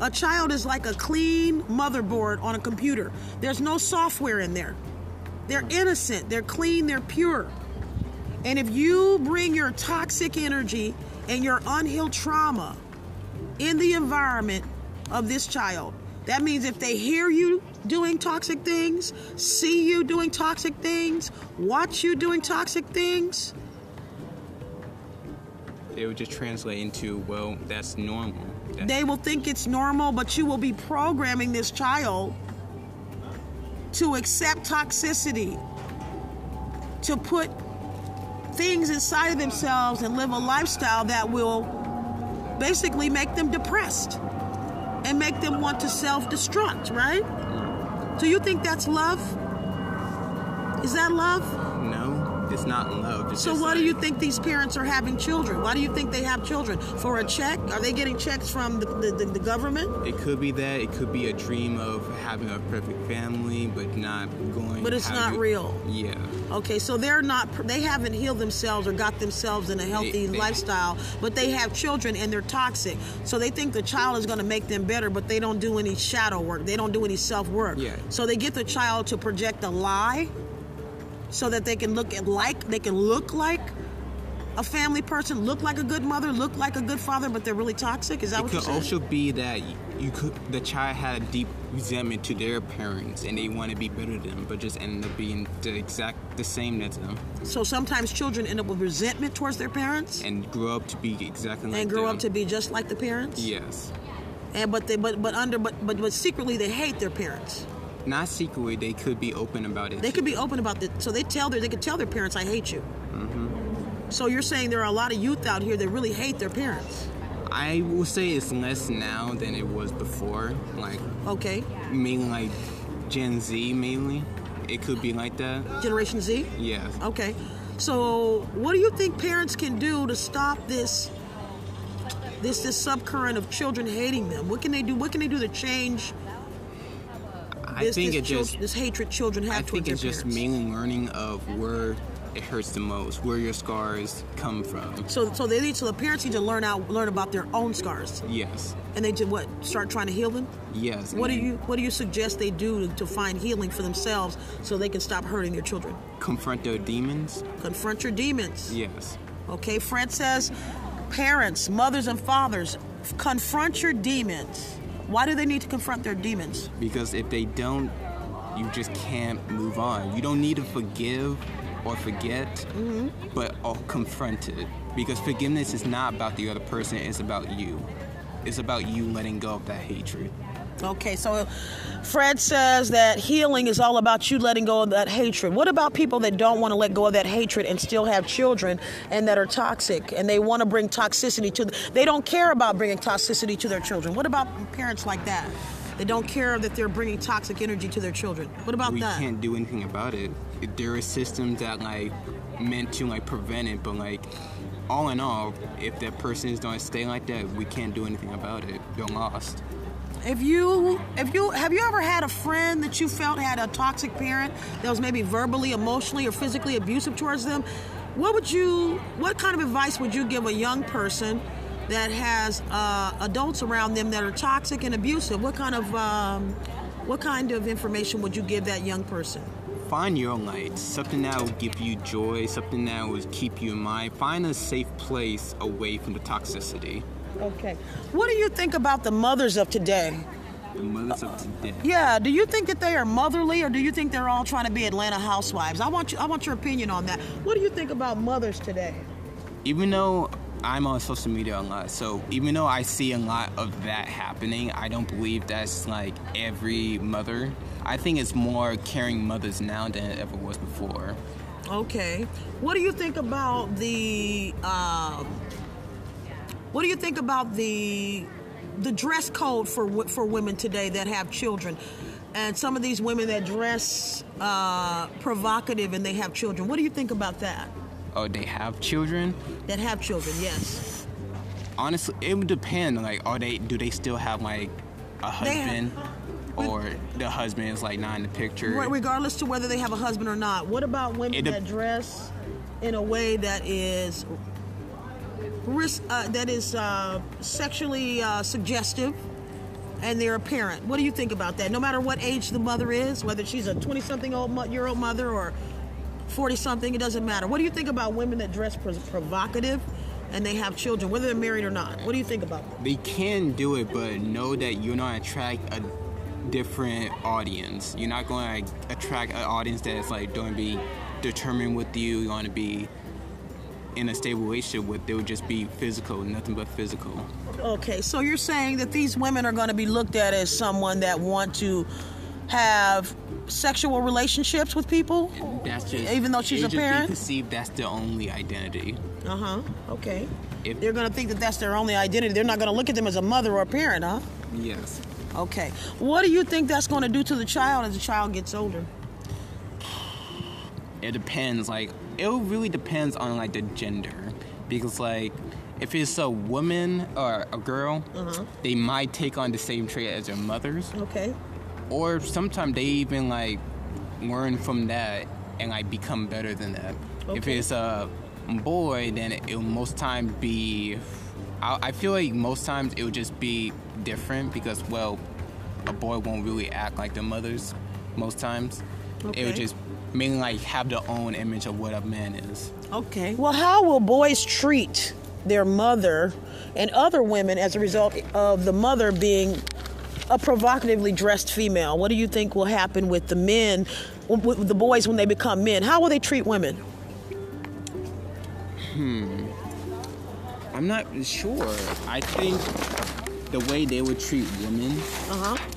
Speaker 1: A child is like a clean motherboard on a computer. There's no software in there. They're innocent, they're clean, they're pure. And if you bring your toxic energy and your unhealed trauma in the environment of this child, that means if they hear you doing toxic things, see you doing toxic things, watch you doing toxic things,
Speaker 2: It would just translate into, well, that's normal. That-
Speaker 1: they will think it's normal, but you will be programming this child to accept toxicity, to put things inside of themselves and live a lifestyle that will basically make them depressed and make them want to self destruct, right? So you think that's love? Is that love?
Speaker 2: It's not love. It's
Speaker 1: So why do you think these parents are having children? Why do you think they have children? For a check? Are they getting checks from the, the, the, the government?
Speaker 2: It could be that. It could be a dream of having a perfect family, but not going.
Speaker 1: But it's not
Speaker 2: you-
Speaker 1: real.
Speaker 2: Yeah.
Speaker 1: Okay, so they're not, they haven't healed themselves or got themselves in a healthy
Speaker 2: They- they-
Speaker 1: lifestyle, but they have children and they're toxic. So they think the child is going to make them better, but they don't do any shadow work. They don't do any self work.
Speaker 2: Yeah.
Speaker 1: So they get the child to project a lie so that they can look at like, they can look like a family person, look like a good mother, look like a good father, but they're really toxic. Is that
Speaker 2: It
Speaker 1: what you're
Speaker 2: could also be that you could the child had a deep resentment to their parents and they want to be better than them, but just ended up being the exact the same as them
Speaker 1: so sometimes children end up with resentment towards their parents
Speaker 2: and grow up to be exactly like
Speaker 1: and grow
Speaker 2: them.
Speaker 1: up to be just like the parents.
Speaker 2: yes.
Speaker 1: And but they but but under but but but secretly they hate their parents.
Speaker 2: Not secretly, they could be open about it.
Speaker 1: They could be open about it. So they tell their they could tell their parents, "I hate you." Mm-hmm. So you're saying there are a lot of youth out here that really hate their parents.
Speaker 2: I will say it's less now than it was before. Like
Speaker 1: Okay,
Speaker 2: mainly like Gen Z mainly. It could be like that.
Speaker 1: Generation Z.
Speaker 2: Yes.
Speaker 1: Okay, so what do you think parents can do to stop this? This this subcurrent of children hating them. What can they do? What can they do to change
Speaker 2: I
Speaker 1: this,
Speaker 2: think it just
Speaker 1: this hatred children have
Speaker 2: I think it's just
Speaker 1: parents?
Speaker 2: mainly learning of where it hurts the most, where your scars come from.
Speaker 1: So so they need so the parents need to learn out learn about their own scars,
Speaker 2: Yes.
Speaker 1: and they just what start trying to heal them.
Speaker 2: Yes.
Speaker 1: What do you What do you suggest they do to, to find healing for themselves so they can stop hurting their children?
Speaker 2: confront their demons?
Speaker 1: Confront your demons.
Speaker 2: Yes.
Speaker 1: Okay, Fred says, parents, mothers, and fathers, confront your demons. Why do they need to confront their demons?
Speaker 2: Because if they don't, you just can't move on. You don't need to forgive or forget,
Speaker 1: Mm-hmm.
Speaker 2: but or confront it. Because forgiveness is not about the other person, it's about you. It's about you letting go of that hatred.
Speaker 1: Okay, so Fred says that healing is all about you letting go of that hatred. What about people that don't want to let go of that hatred and still have children and that are toxic and they want to bring toxicity to they don't care about bringing toxicity to their children. What about parents like that? They don't care that they're bringing toxic energy to their children. What about
Speaker 2: we
Speaker 1: that?
Speaker 2: can't do anything about it. There are systems that like meant to like prevent it, but like all in all, if that person is going to stay like that, we can't do anything about it. They're lost.
Speaker 1: If you, if you, have you ever had a friend that you felt had a toxic parent that was maybe verbally, emotionally, or physically abusive towards them? What would you, what kind of advice would you give a young person that has uh, adults around them that are toxic and abusive? What kind of, um, what kind of information would you give that young person?
Speaker 2: Find your light, something that will give you joy, something that will keep you in mind. Find a safe place away from the toxicity.
Speaker 1: Okay. What do you think about the mothers of today?
Speaker 2: The mothers of today.
Speaker 1: Yeah. Do you think that they are motherly, or do you think they're all trying to be Atlanta housewives? I want you. I want your opinion on that. What do you think about mothers today?
Speaker 2: Even though I'm on social media a lot, so even though I see a lot of that happening, I don't believe that's like every mother. I think it's more caring mothers now than it ever was before.
Speaker 1: Okay. What do you think about the? Um, what do you think about the the dress code for for women today that have children? And some of these women that dress uh, provocative and they have children. What do you think about that?
Speaker 2: Oh, they have children?
Speaker 1: That have children, yes.
Speaker 2: Honestly, it would depend. Like, are they? Do they still have like a husband? or the husband is like not in the picture.
Speaker 1: Regardless to whether they have a husband or not. What about women that dress in a way that is risk uh, that is uh, sexually uh, suggestive and they're a parent. What do you think about that? No matter what age the mother is, whether she's a 20 something old year old mother or 40 something, it doesn't matter. What do you think about women that dress provocative and they have children, whether they're married or not? What do you think about that?
Speaker 2: They can do it, but know that you're not attract a different audience. You're not going to attract an audience that's like going to be determined with you. You want to be in a stable relationship with, they would just be physical, nothing but physical.
Speaker 1: Okay, so you're saying that these women are going to be looked at as someone that want to have sexual relationships with people?
Speaker 2: That's just
Speaker 1: even though she's a parent.
Speaker 2: perceived that's their only identity.
Speaker 1: Uh huh. Okay. If they're going to think that that's their only identity, they're not going to look at them as a mother or a parent, huh?
Speaker 2: Yes.
Speaker 1: Okay. What do you think that's going to do to the child as the child gets older?
Speaker 2: It depends. Like it really depends on like the gender because like if it's a woman or a girl, uh-huh. they might take on the same trait as their mothers.
Speaker 1: Okay.
Speaker 2: Or sometimes they even like learn from that and like become better than that. Okay. If it's a boy, then it'll most times be. I, I feel like most times it would just be different because well, a boy won't really act like their mothers most times. Okay. It would just mainly like have their own image of what a man is.
Speaker 1: Okay. Well, how will boys treat their mother and other women as a result of the mother being a provocatively dressed female? What do you think will happen with the men, with the boys when they become men? How will they treat women?
Speaker 2: Hmm. I'm not sure. I think the way they would treat women.
Speaker 1: Uh huh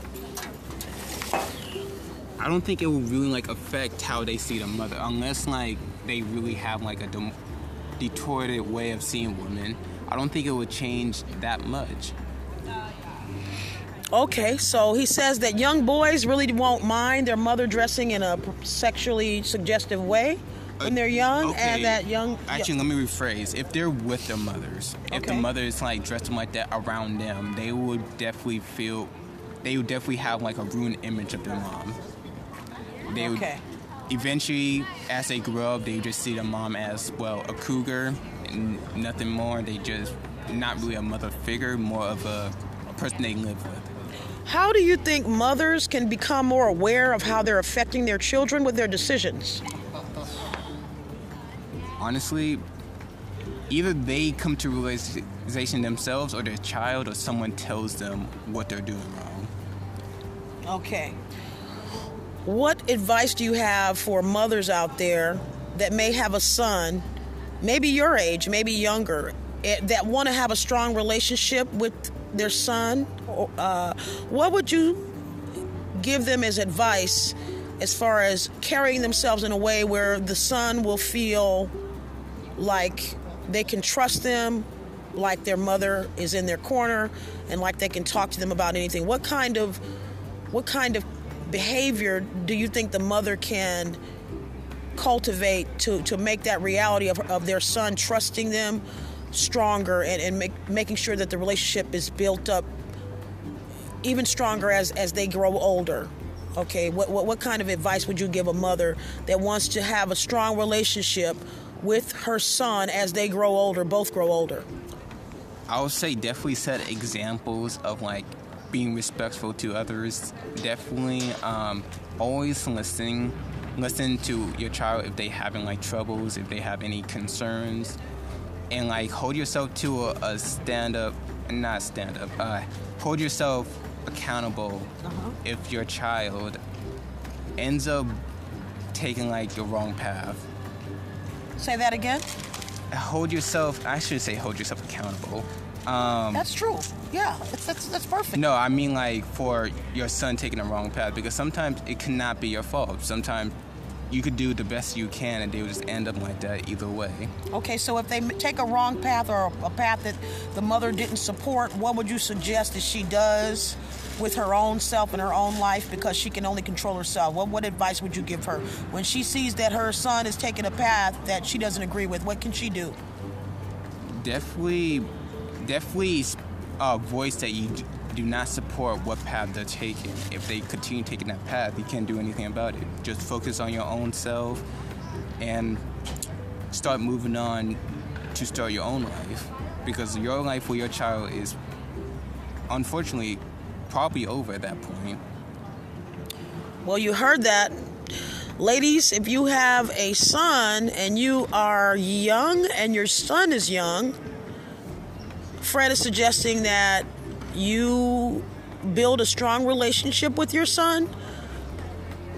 Speaker 2: I don't think it will really like affect how they see the mother unless like they really have like a dem- distorted way of seeing women. I don't think it would change that much.
Speaker 1: Okay, so he says that young boys really won't mind their mother dressing in a sexually suggestive way when they're young,
Speaker 2: okay.
Speaker 1: and that young.
Speaker 2: Actually, let me rephrase. If they're with their mothers, okay. if the mother is like dressing like that around them, they would definitely feel, they would definitely have like a ruined image of their mom. They okay. would eventually, as they grow up, they just see their mom as well a cougar and nothing more. They just not really a mother figure, more of a, a person they live with.
Speaker 1: How do you think mothers can become more aware of how they're affecting their children with their decisions?
Speaker 2: Honestly, either they come to realization themselves or their child or someone tells them what they're doing wrong.
Speaker 1: Okay. What advice do you have for mothers out there that may have a son, maybe your age, maybe younger, eh, that want to have a strong relationship with their son uh, what would you give them as advice as far as carrying themselves in a way where the son will feel like they can trust them, like their mother is in their corner, and like they can talk to them about anything. What kind of what kind of behavior do you think the mother can cultivate to, to make that reality of, of their son trusting them stronger and, and make, making sure that the relationship is built up even stronger as, as they grow older? Okay, what, what, what kind of advice would you give a mother that wants to have a strong relationship with her son as they grow older, both grow older?
Speaker 2: I would say definitely set examples of like being respectful to others. Definitely um, always listening. Listen to your child if they having like troubles, if they have any concerns, and like hold yourself to a, a stand up, not stand up. Uh, hold yourself accountable uh-huh. if your child ends up taking like the wrong path.
Speaker 1: Say that again.
Speaker 2: Hold yourself. I should say hold yourself accountable.
Speaker 1: Um, that's true. Yeah, that's, that's, that's perfect.
Speaker 2: No, I mean like for your son taking the wrong path because sometimes it cannot be your fault. Sometimes you could do the best you can and they would just end up like that either way.
Speaker 1: Okay, so if they take a wrong path or a path that the mother didn't support, what would you suggest that she does with her own self and her own life because she can only control herself? What, what advice would you give her? When she sees that her son is taking a path that she doesn't agree with, what can she do?
Speaker 2: Definitely definitely a voice that you do not support what path they're taking. If they continue taking that path, you can't do anything about it. Just focus on your own self and start moving on to start your own life. Because your life with your child is unfortunately probably over at that point.
Speaker 1: Well, you heard that. Ladies, if you have a son and you are young and your son is young, Fred is suggesting that you build a strong relationship with your son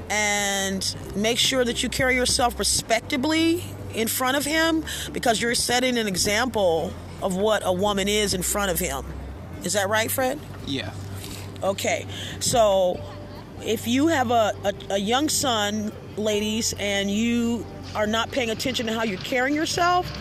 Speaker 1: and make sure that you carry yourself respectably in front of him because you're setting an example of what a woman is in front of him. Is that right, Fred?
Speaker 2: Yeah.
Speaker 1: Okay. So if you have a, a, a young son, ladies, and you are not paying attention to how you're carrying yourself,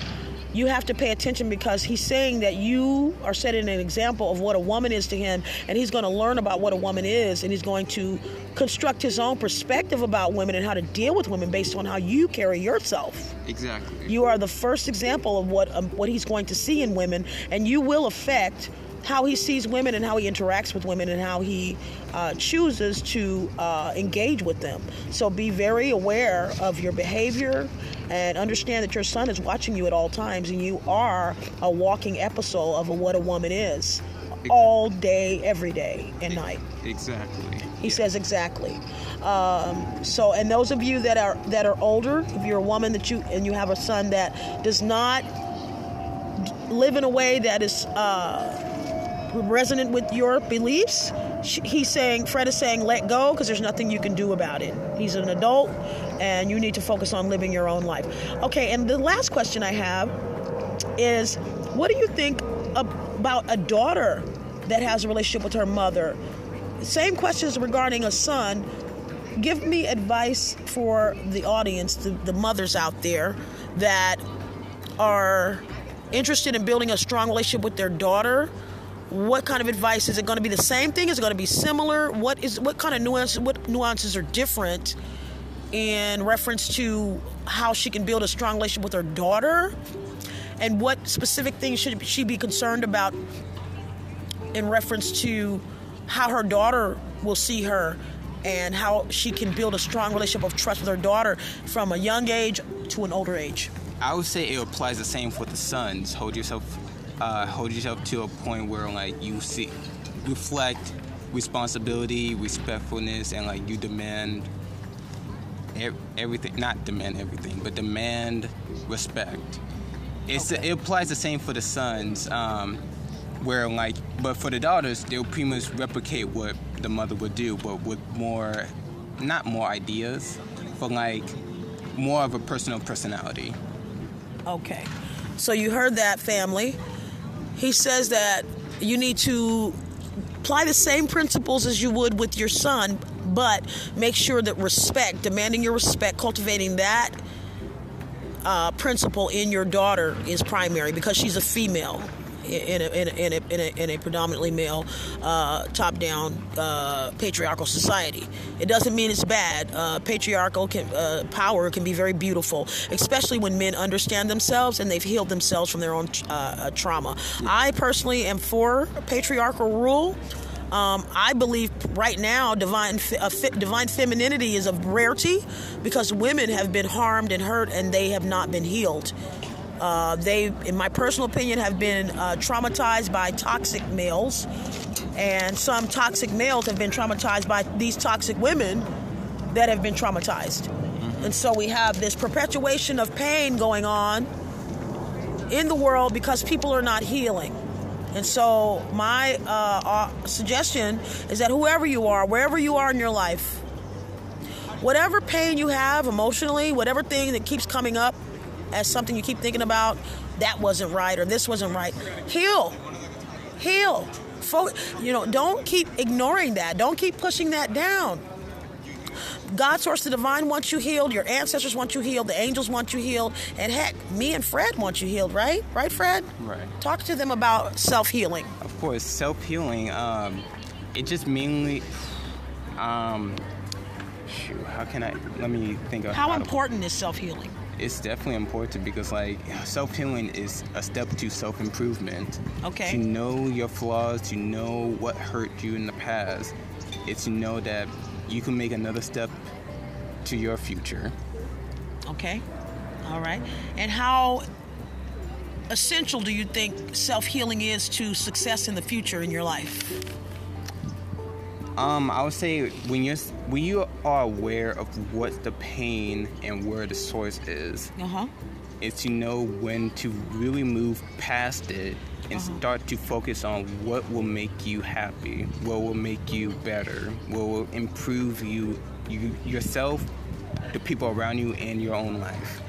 Speaker 1: you have to pay attention because he's saying that you are setting an example of what a woman is to him, and he's going to learn about what a woman is, and he's going to construct his own perspective about women and how to deal with women based on how you carry yourself.
Speaker 2: Exactly.
Speaker 1: You are the first example of what um, what he's going to see in women, and you will affect how he sees women and how he interacts with women and how he uh, chooses to uh, engage with them. So be very aware of your behavior and understand that your son is watching you at all times and you are a walking episode of what a woman is all day, every day and night.
Speaker 2: Exactly.
Speaker 1: He yeah. says exactly. Um, so, and those of you that are that are older, if you're a woman that you and you have a son that does not live in a way that is uh, resonant with your beliefs, he's saying, Fred is saying, let go because there's nothing you can do about it. He's an adult and you need to focus on living your own life. Okay, and the last question I have is what do you think about a daughter that has a relationship with her mother? Same questions regarding a son. Give me advice for the audience, the, the mothers out there that are interested in building a strong relationship with their daughter what kind of advice? Is it going to be the same thing? Is it going to be similar? What is what kind of nuances what nuances are different in reference to how she can build a strong relationship with her daughter? And what specific things should she be concerned about in reference to how her daughter will see her and how she can build a strong relationship of trust with her daughter from a young age to an older age?
Speaker 2: I would say it applies the same for the sons. Hold yourself uh, hold yourself to a point where like you see reflect responsibility, respectfulness, and like you demand everything. Not demand everything, but demand respect. It's okay. it applies the same for the sons. Um, where like, but for the daughters, they'll pretty much replicate what the mother would do, but with more, not more ideas, but like more of a personal personality.
Speaker 1: Okay. So you heard that, family. He says that you need to apply the same principles as you would with your son, but make sure that respect, demanding your respect, cultivating that uh, principle in your daughter is primary because she's a female in a, in a, in a, in a, in a predominantly male, uh, top down uh, patriarchal society. It doesn't mean it's bad. Uh, patriarchal can, uh, power can be very beautiful, especially when men understand themselves and they've healed themselves from their own uh, trauma. I personally am for patriarchal rule. Um, I believe right now divine divine femininity is a rarity because women have been harmed and hurt and they have not been healed. Uh, they, in my personal opinion, have been uh, traumatized by toxic males, and some toxic males have been traumatized by these toxic women that have been traumatized. Mm-hmm. And so we have this perpetuation of pain going on in the world because people are not healing. And so, my uh, uh, suggestion is that whoever you are, wherever you are in your life, whatever pain you have emotionally, whatever thing that keeps coming up as something you keep thinking about, that wasn't right or this wasn't right, heal. Heal. Fo- you know, don't keep ignoring that. Don't keep pushing that down. God, source, the divine wants you healed. Your ancestors want you healed. The angels want you healed. And heck, me and Fred want you healed, right? Right, Fred?
Speaker 2: Right.
Speaker 1: Talk to them about self healing.
Speaker 2: Of course, self healing. Um, it just mainly. Um, shoot, how can I? Let me think of
Speaker 1: how, how important to, is self healing.
Speaker 2: It's definitely important because, like, self healing is a step to self improvement.
Speaker 1: Okay.
Speaker 2: To know your flaws, to know what hurt you in the past, it's to know that you can make another step to your future.
Speaker 1: Okay. All right. And how essential do you think self healing is to success in the future in your life?
Speaker 2: Um, I would say when you're when you are aware of what the pain and where the source is,
Speaker 1: uh-huh.
Speaker 2: is to know when to really move past it and uh-huh. start to focus on what will make you happy, what will make you better, what will improve you, you yourself, the people around you, and your own life.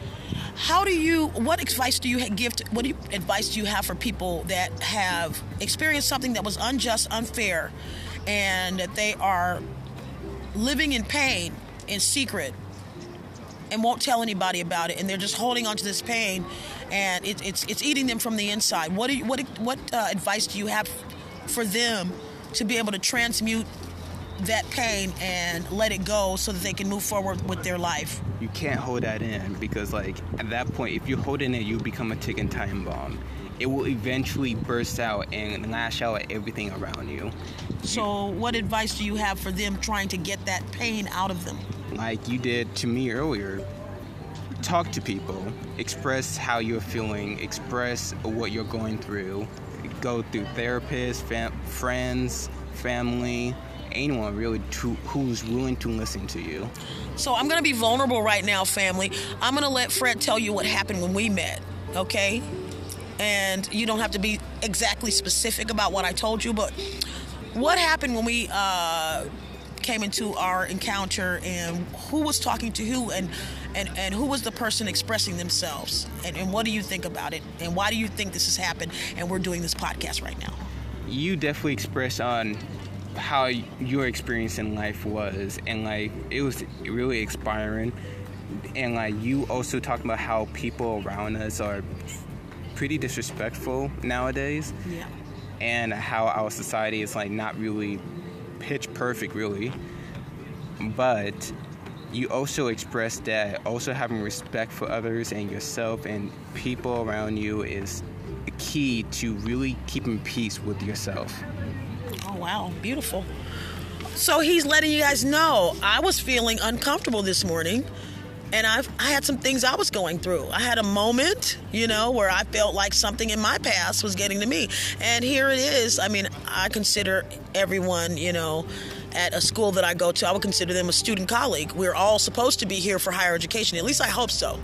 Speaker 1: How do you? What advice do you give? To, what do you, advice do you have for people that have experienced something that was unjust, unfair, and they are living in pain in secret and won't tell anybody about it, and they're just holding on to this pain, and it, it's it's eating them from the inside. What you, what what uh, advice do you have for them to be able to transmute that pain and let it go so that they can move forward with their life?
Speaker 2: You can't hold that in because, like, at that point, if you hold it in, you become a ticking time bomb. It will eventually burst out and lash out at everything around you.
Speaker 1: So, what advice do you have for them trying to get that pain out of them?
Speaker 2: like you did to me earlier. Talk to people, express how you're feeling, express what you're going through. Go through therapists, fam- friends, family, anyone really to, who's willing to listen to you.
Speaker 1: So I'm going to be vulnerable right now, family. I'm going to let Fred tell you what happened when we met, okay? And you don't have to be exactly specific about what I told you, but what happened when we uh, came into our encounter and who was talking to who and and, and who was the person expressing themselves? And, and what do you think about it? And why do you think this has happened? And we're doing this podcast right now.
Speaker 2: You definitely expressed on how your experience in life was. And like it was really inspiring. And like you also talked about how people around us are pretty disrespectful nowadays
Speaker 1: yeah
Speaker 2: and how our society is like not really pitch perfect, really. But you also express that also having respect for others and yourself and people around you is the key to really keeping peace with yourself.
Speaker 1: Oh, wow. Beautiful. So he's letting you guys know I was feeling uncomfortable this morning and I've, I had some things I was going through. I had a moment, you know, where I felt like something in my past was getting to me. And here it is. I mean, I consider everyone, you know, at a school that I go to, I would consider them a student colleague. We're all supposed to be here for higher education. At least I hope so.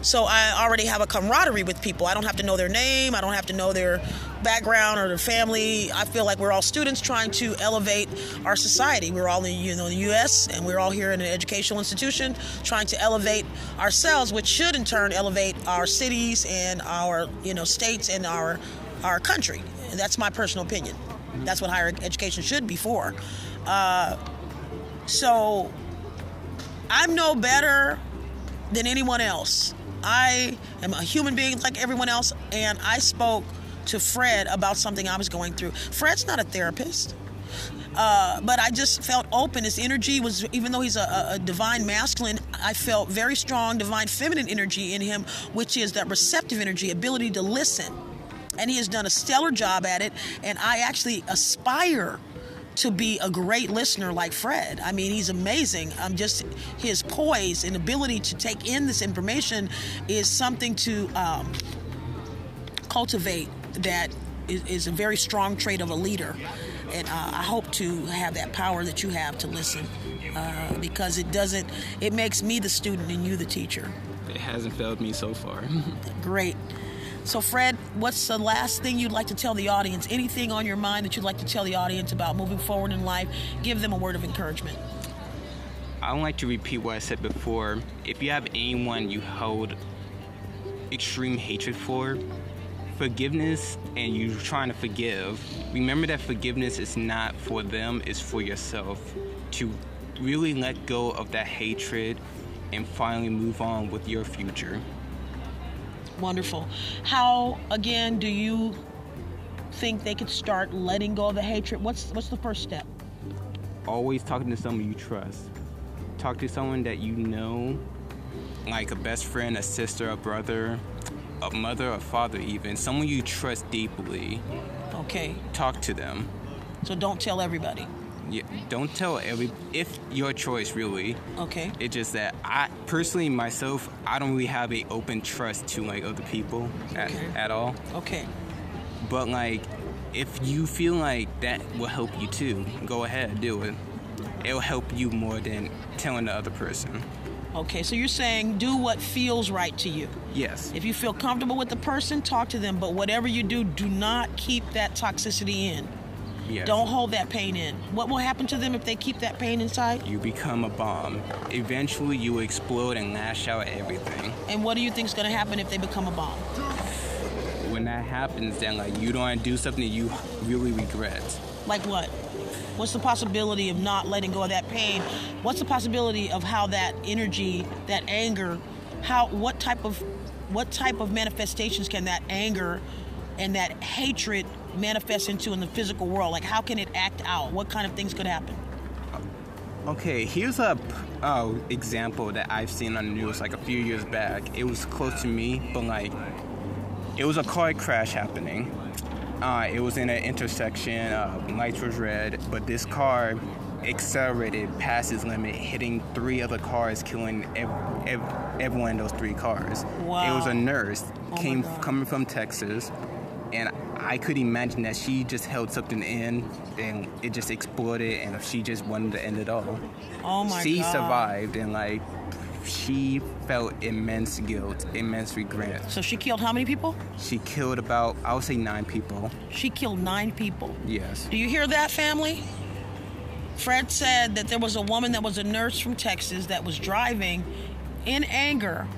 Speaker 1: So I already have a camaraderie with people. I don't have to know their name. I don't have to know their background or their family. I feel like we're all students trying to elevate our society. We're all in you know the U.S. and we're all here in an educational institution trying to elevate ourselves, which should in turn elevate our cities and our you know states and our our country. And that's my personal opinion. That's what higher education should be for. Uh, so I'm no better than anyone else. I am a human being like everyone else, and I spoke to Fred about something I was going through. Fred's not a therapist. Uh, but I just felt open. His energy was, even though he's a, a, divine masculine, I felt very strong divine feminine energy in him, which is that receptive energy, ability to listen. And he has done a stellar job at it. And I actually aspire to be a great listener like Fred. I mean, he's amazing. I'm um, just his poise and ability to take in this information is something to um, cultivate. That is, is, a very strong trait of a leader, and uh, I hope to have that power that you have to listen, uh, because it doesn't. It makes me the student and you the teacher.
Speaker 2: It hasn't failed me so far.
Speaker 1: Great. So, Fred, what's the last thing you'd like to tell the audience? Anything on your mind that you'd like to tell the audience about moving forward in life? Give them a word of encouragement.
Speaker 2: I would like to repeat what I said before. If you have anyone you hold extreme hatred for, forgiveness and you're trying to forgive, remember that forgiveness is not for them, it's for yourself. To really let go of that hatred and finally move on with your future.
Speaker 1: Wonderful. How again do you think they could start letting go of the hatred? What's what's the first step?
Speaker 2: Always talking to someone you trust. Talk to someone that you know, like a best friend, a sister, a brother, a mother, a father, even someone you trust deeply.
Speaker 1: Okay.
Speaker 2: Talk to them.
Speaker 1: So don't tell everybody
Speaker 2: don't tell every if your choice really.
Speaker 1: Okay.
Speaker 2: It's just that I personally myself I don't really have a open trust to like other people at, okay. at all.
Speaker 1: Okay.
Speaker 2: But like if you feel like that will help you too, go ahead, do it. It'll help you more than telling the other person.
Speaker 1: Okay, so you're saying do what feels right to you.
Speaker 2: Yes.
Speaker 1: If you feel comfortable with the person, talk to them, but whatever you do, do not keep that toxicity in. Yes. Don't hold that pain in. What will happen to them if they keep that pain inside?
Speaker 2: You become a bomb. Eventually, you explode and lash out everything.
Speaker 1: And what do you think is going to happen if they become a bomb?
Speaker 2: When that happens, then like you don't do something that you really regret.
Speaker 1: Like what? What's the possibility of not letting go of that pain? What's the possibility of how that energy, that anger, how what type of what type of manifestations can that anger and that hatred manifest into in the physical world? Like, how can it act out? What kind of things could happen?
Speaker 2: Okay, here's a uh, example that I've seen on the news like a few years back. It was close to me, but like, it was a car crash happening. Uh, it was in an intersection. Uh, lights was red, but this car accelerated past its limit, hitting three other cars, killing ev- ev- everyone in those three cars.
Speaker 1: Wow.
Speaker 2: It was a nurse
Speaker 1: oh
Speaker 2: came coming from Texas, and I could imagine that she just held something in and it just exploded and she just wanted to end it all.
Speaker 1: Oh my
Speaker 2: she
Speaker 1: God.
Speaker 2: She survived and like she felt immense guilt, immense regret.
Speaker 1: So she killed how many people?
Speaker 2: She killed about I would say nine people.
Speaker 1: She killed nine people.
Speaker 2: Yes.
Speaker 1: Do you hear that family? Fred said that there was a woman that was a nurse from Texas that was driving in anger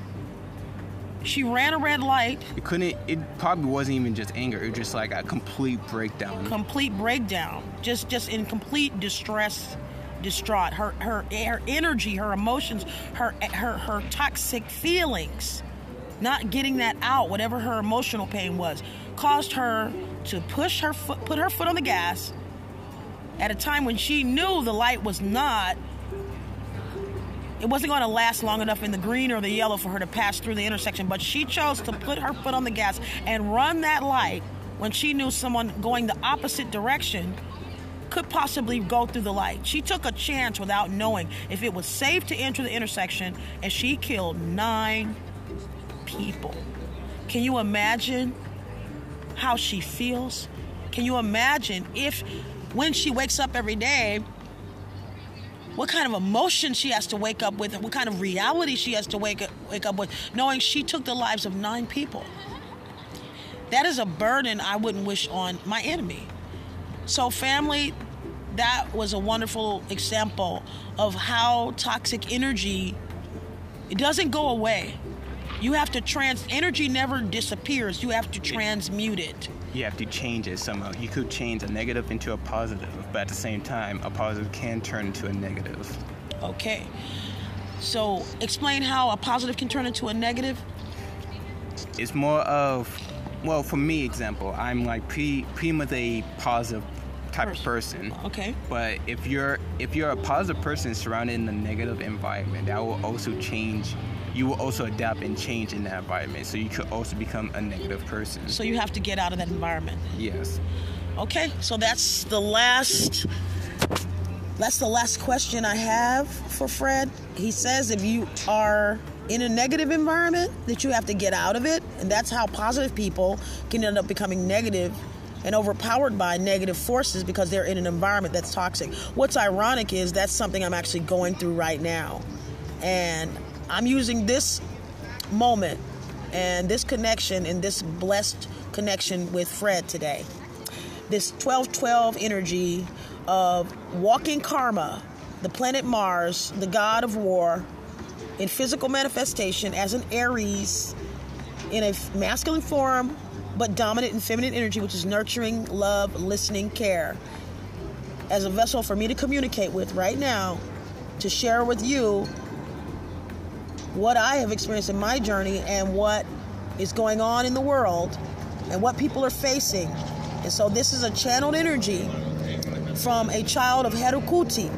Speaker 1: she ran a red light.
Speaker 2: It couldn't. It probably wasn't even just anger. It was just like a complete breakdown.
Speaker 1: Complete breakdown. Just, just in complete distress, distraught. Her, her, her energy, her emotions, her, her, her toxic feelings, not getting that out, whatever her emotional pain was, caused her to push her foot, put her foot on the gas, at a time when she knew the light was not it wasn't going to last long enough in the green or the yellow for her to pass through the intersection, but she chose to put her foot on the gas and run that light when she knew someone going the opposite direction could possibly go through the light. She took a chance without knowing if it was safe to enter the intersection, and she killed nine people. Can you imagine how she feels? Can you imagine if when she wakes up every day, what kind of emotion she has to wake up with, what kind of reality she has to wake up, wake up with, knowing she took the lives of nine people. That is a burden I wouldn't wish on my enemy. So, family, that was a wonderful example of how toxic energy it doesn't go away. You have to trans energy never disappears. You have to transmute it.
Speaker 2: You have to change it somehow. You could change a negative into a positive, but at the same time, a positive can turn into a negative.
Speaker 1: Okay. So explain how a positive can turn into a negative.
Speaker 2: It's more of, well, for me, example, I'm like pretty, pretty much a positive type of person.
Speaker 1: Okay.
Speaker 2: But if you're if you're a positive person surrounded in a negative environment, that will also change. You will also adapt and change in that environment. So you could also become a negative person.
Speaker 1: So you have to get out of that environment.
Speaker 2: Yes.
Speaker 1: Okay. So that's the last. That's the last question I have for Fred. He says if you are in a negative environment, that you have to get out of it, and that's how positive people can end up becoming negative and overpowered by negative forces because they're in an environment that's toxic. What's ironic is that's something I'm actually going through right now. And I'm using this moment and this connection and this blessed connection with Fred today. This 1212 energy of walking karma, the planet Mars, the god of war, in physical manifestation as an Aries in a masculine form but dominant in feminine energy, which is nurturing, love, listening, care, as a vessel for me to communicate with right now, to share with you what I have experienced in my journey and what is going on in the world and what people are facing. And so this is a channeled energy from a child of Herukuti,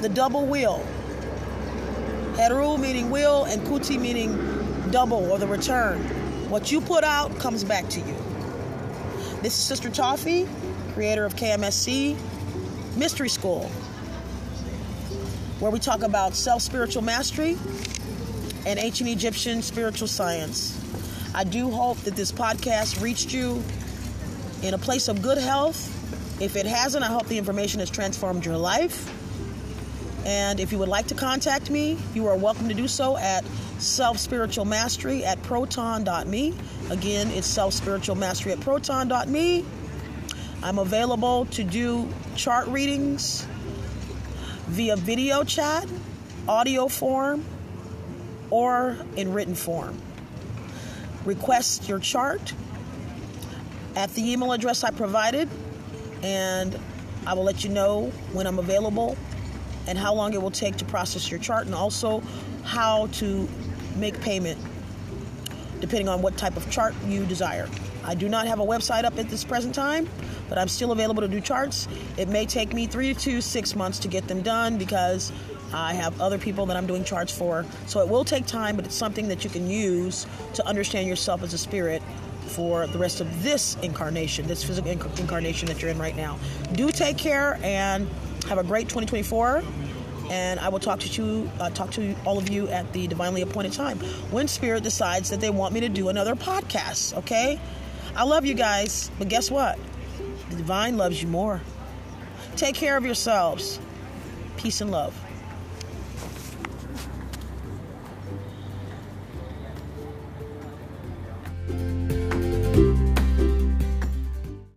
Speaker 1: the double wheel. Heru meaning will and Kuti meaning double or the return. What you put out comes back to you. This is Sister Toffee, creator of KMSC Mystery School, where we talk about self spiritual mastery and ancient Egyptian spiritual science. I do hope that this podcast reached you in a place of good health. If it hasn't, I hope the information has transformed your life. And if you would like to contact me, you are welcome to do so at self spiritual mastery at proton.me. Again, it's self spiritual mastery at proton.me. I'm available to do chart readings via video chat, audio form, or in written form. Request your chart at the email address I provided, and I will let you know when I'm available and how long it will take to process your chart, and also how to make payment depending on what type of chart you desire. I do not have a website up at this present time, but I'm still available to do charts. It may take me three to six months to get them done because I have other people that I'm doing charts for. So it will take time, but it's something that you can use to understand yourself as a spirit for the rest of this incarnation, this physical inc- incarnation that you're in right now. Do take care and have a great 2024 and I will talk to you, uh, talk to all of you at the divinely appointed time when Spirit decides that they want me to do another podcast. Okay, I love you guys, but guess what? The divine loves you more. Take care of yourselves. Peace and love.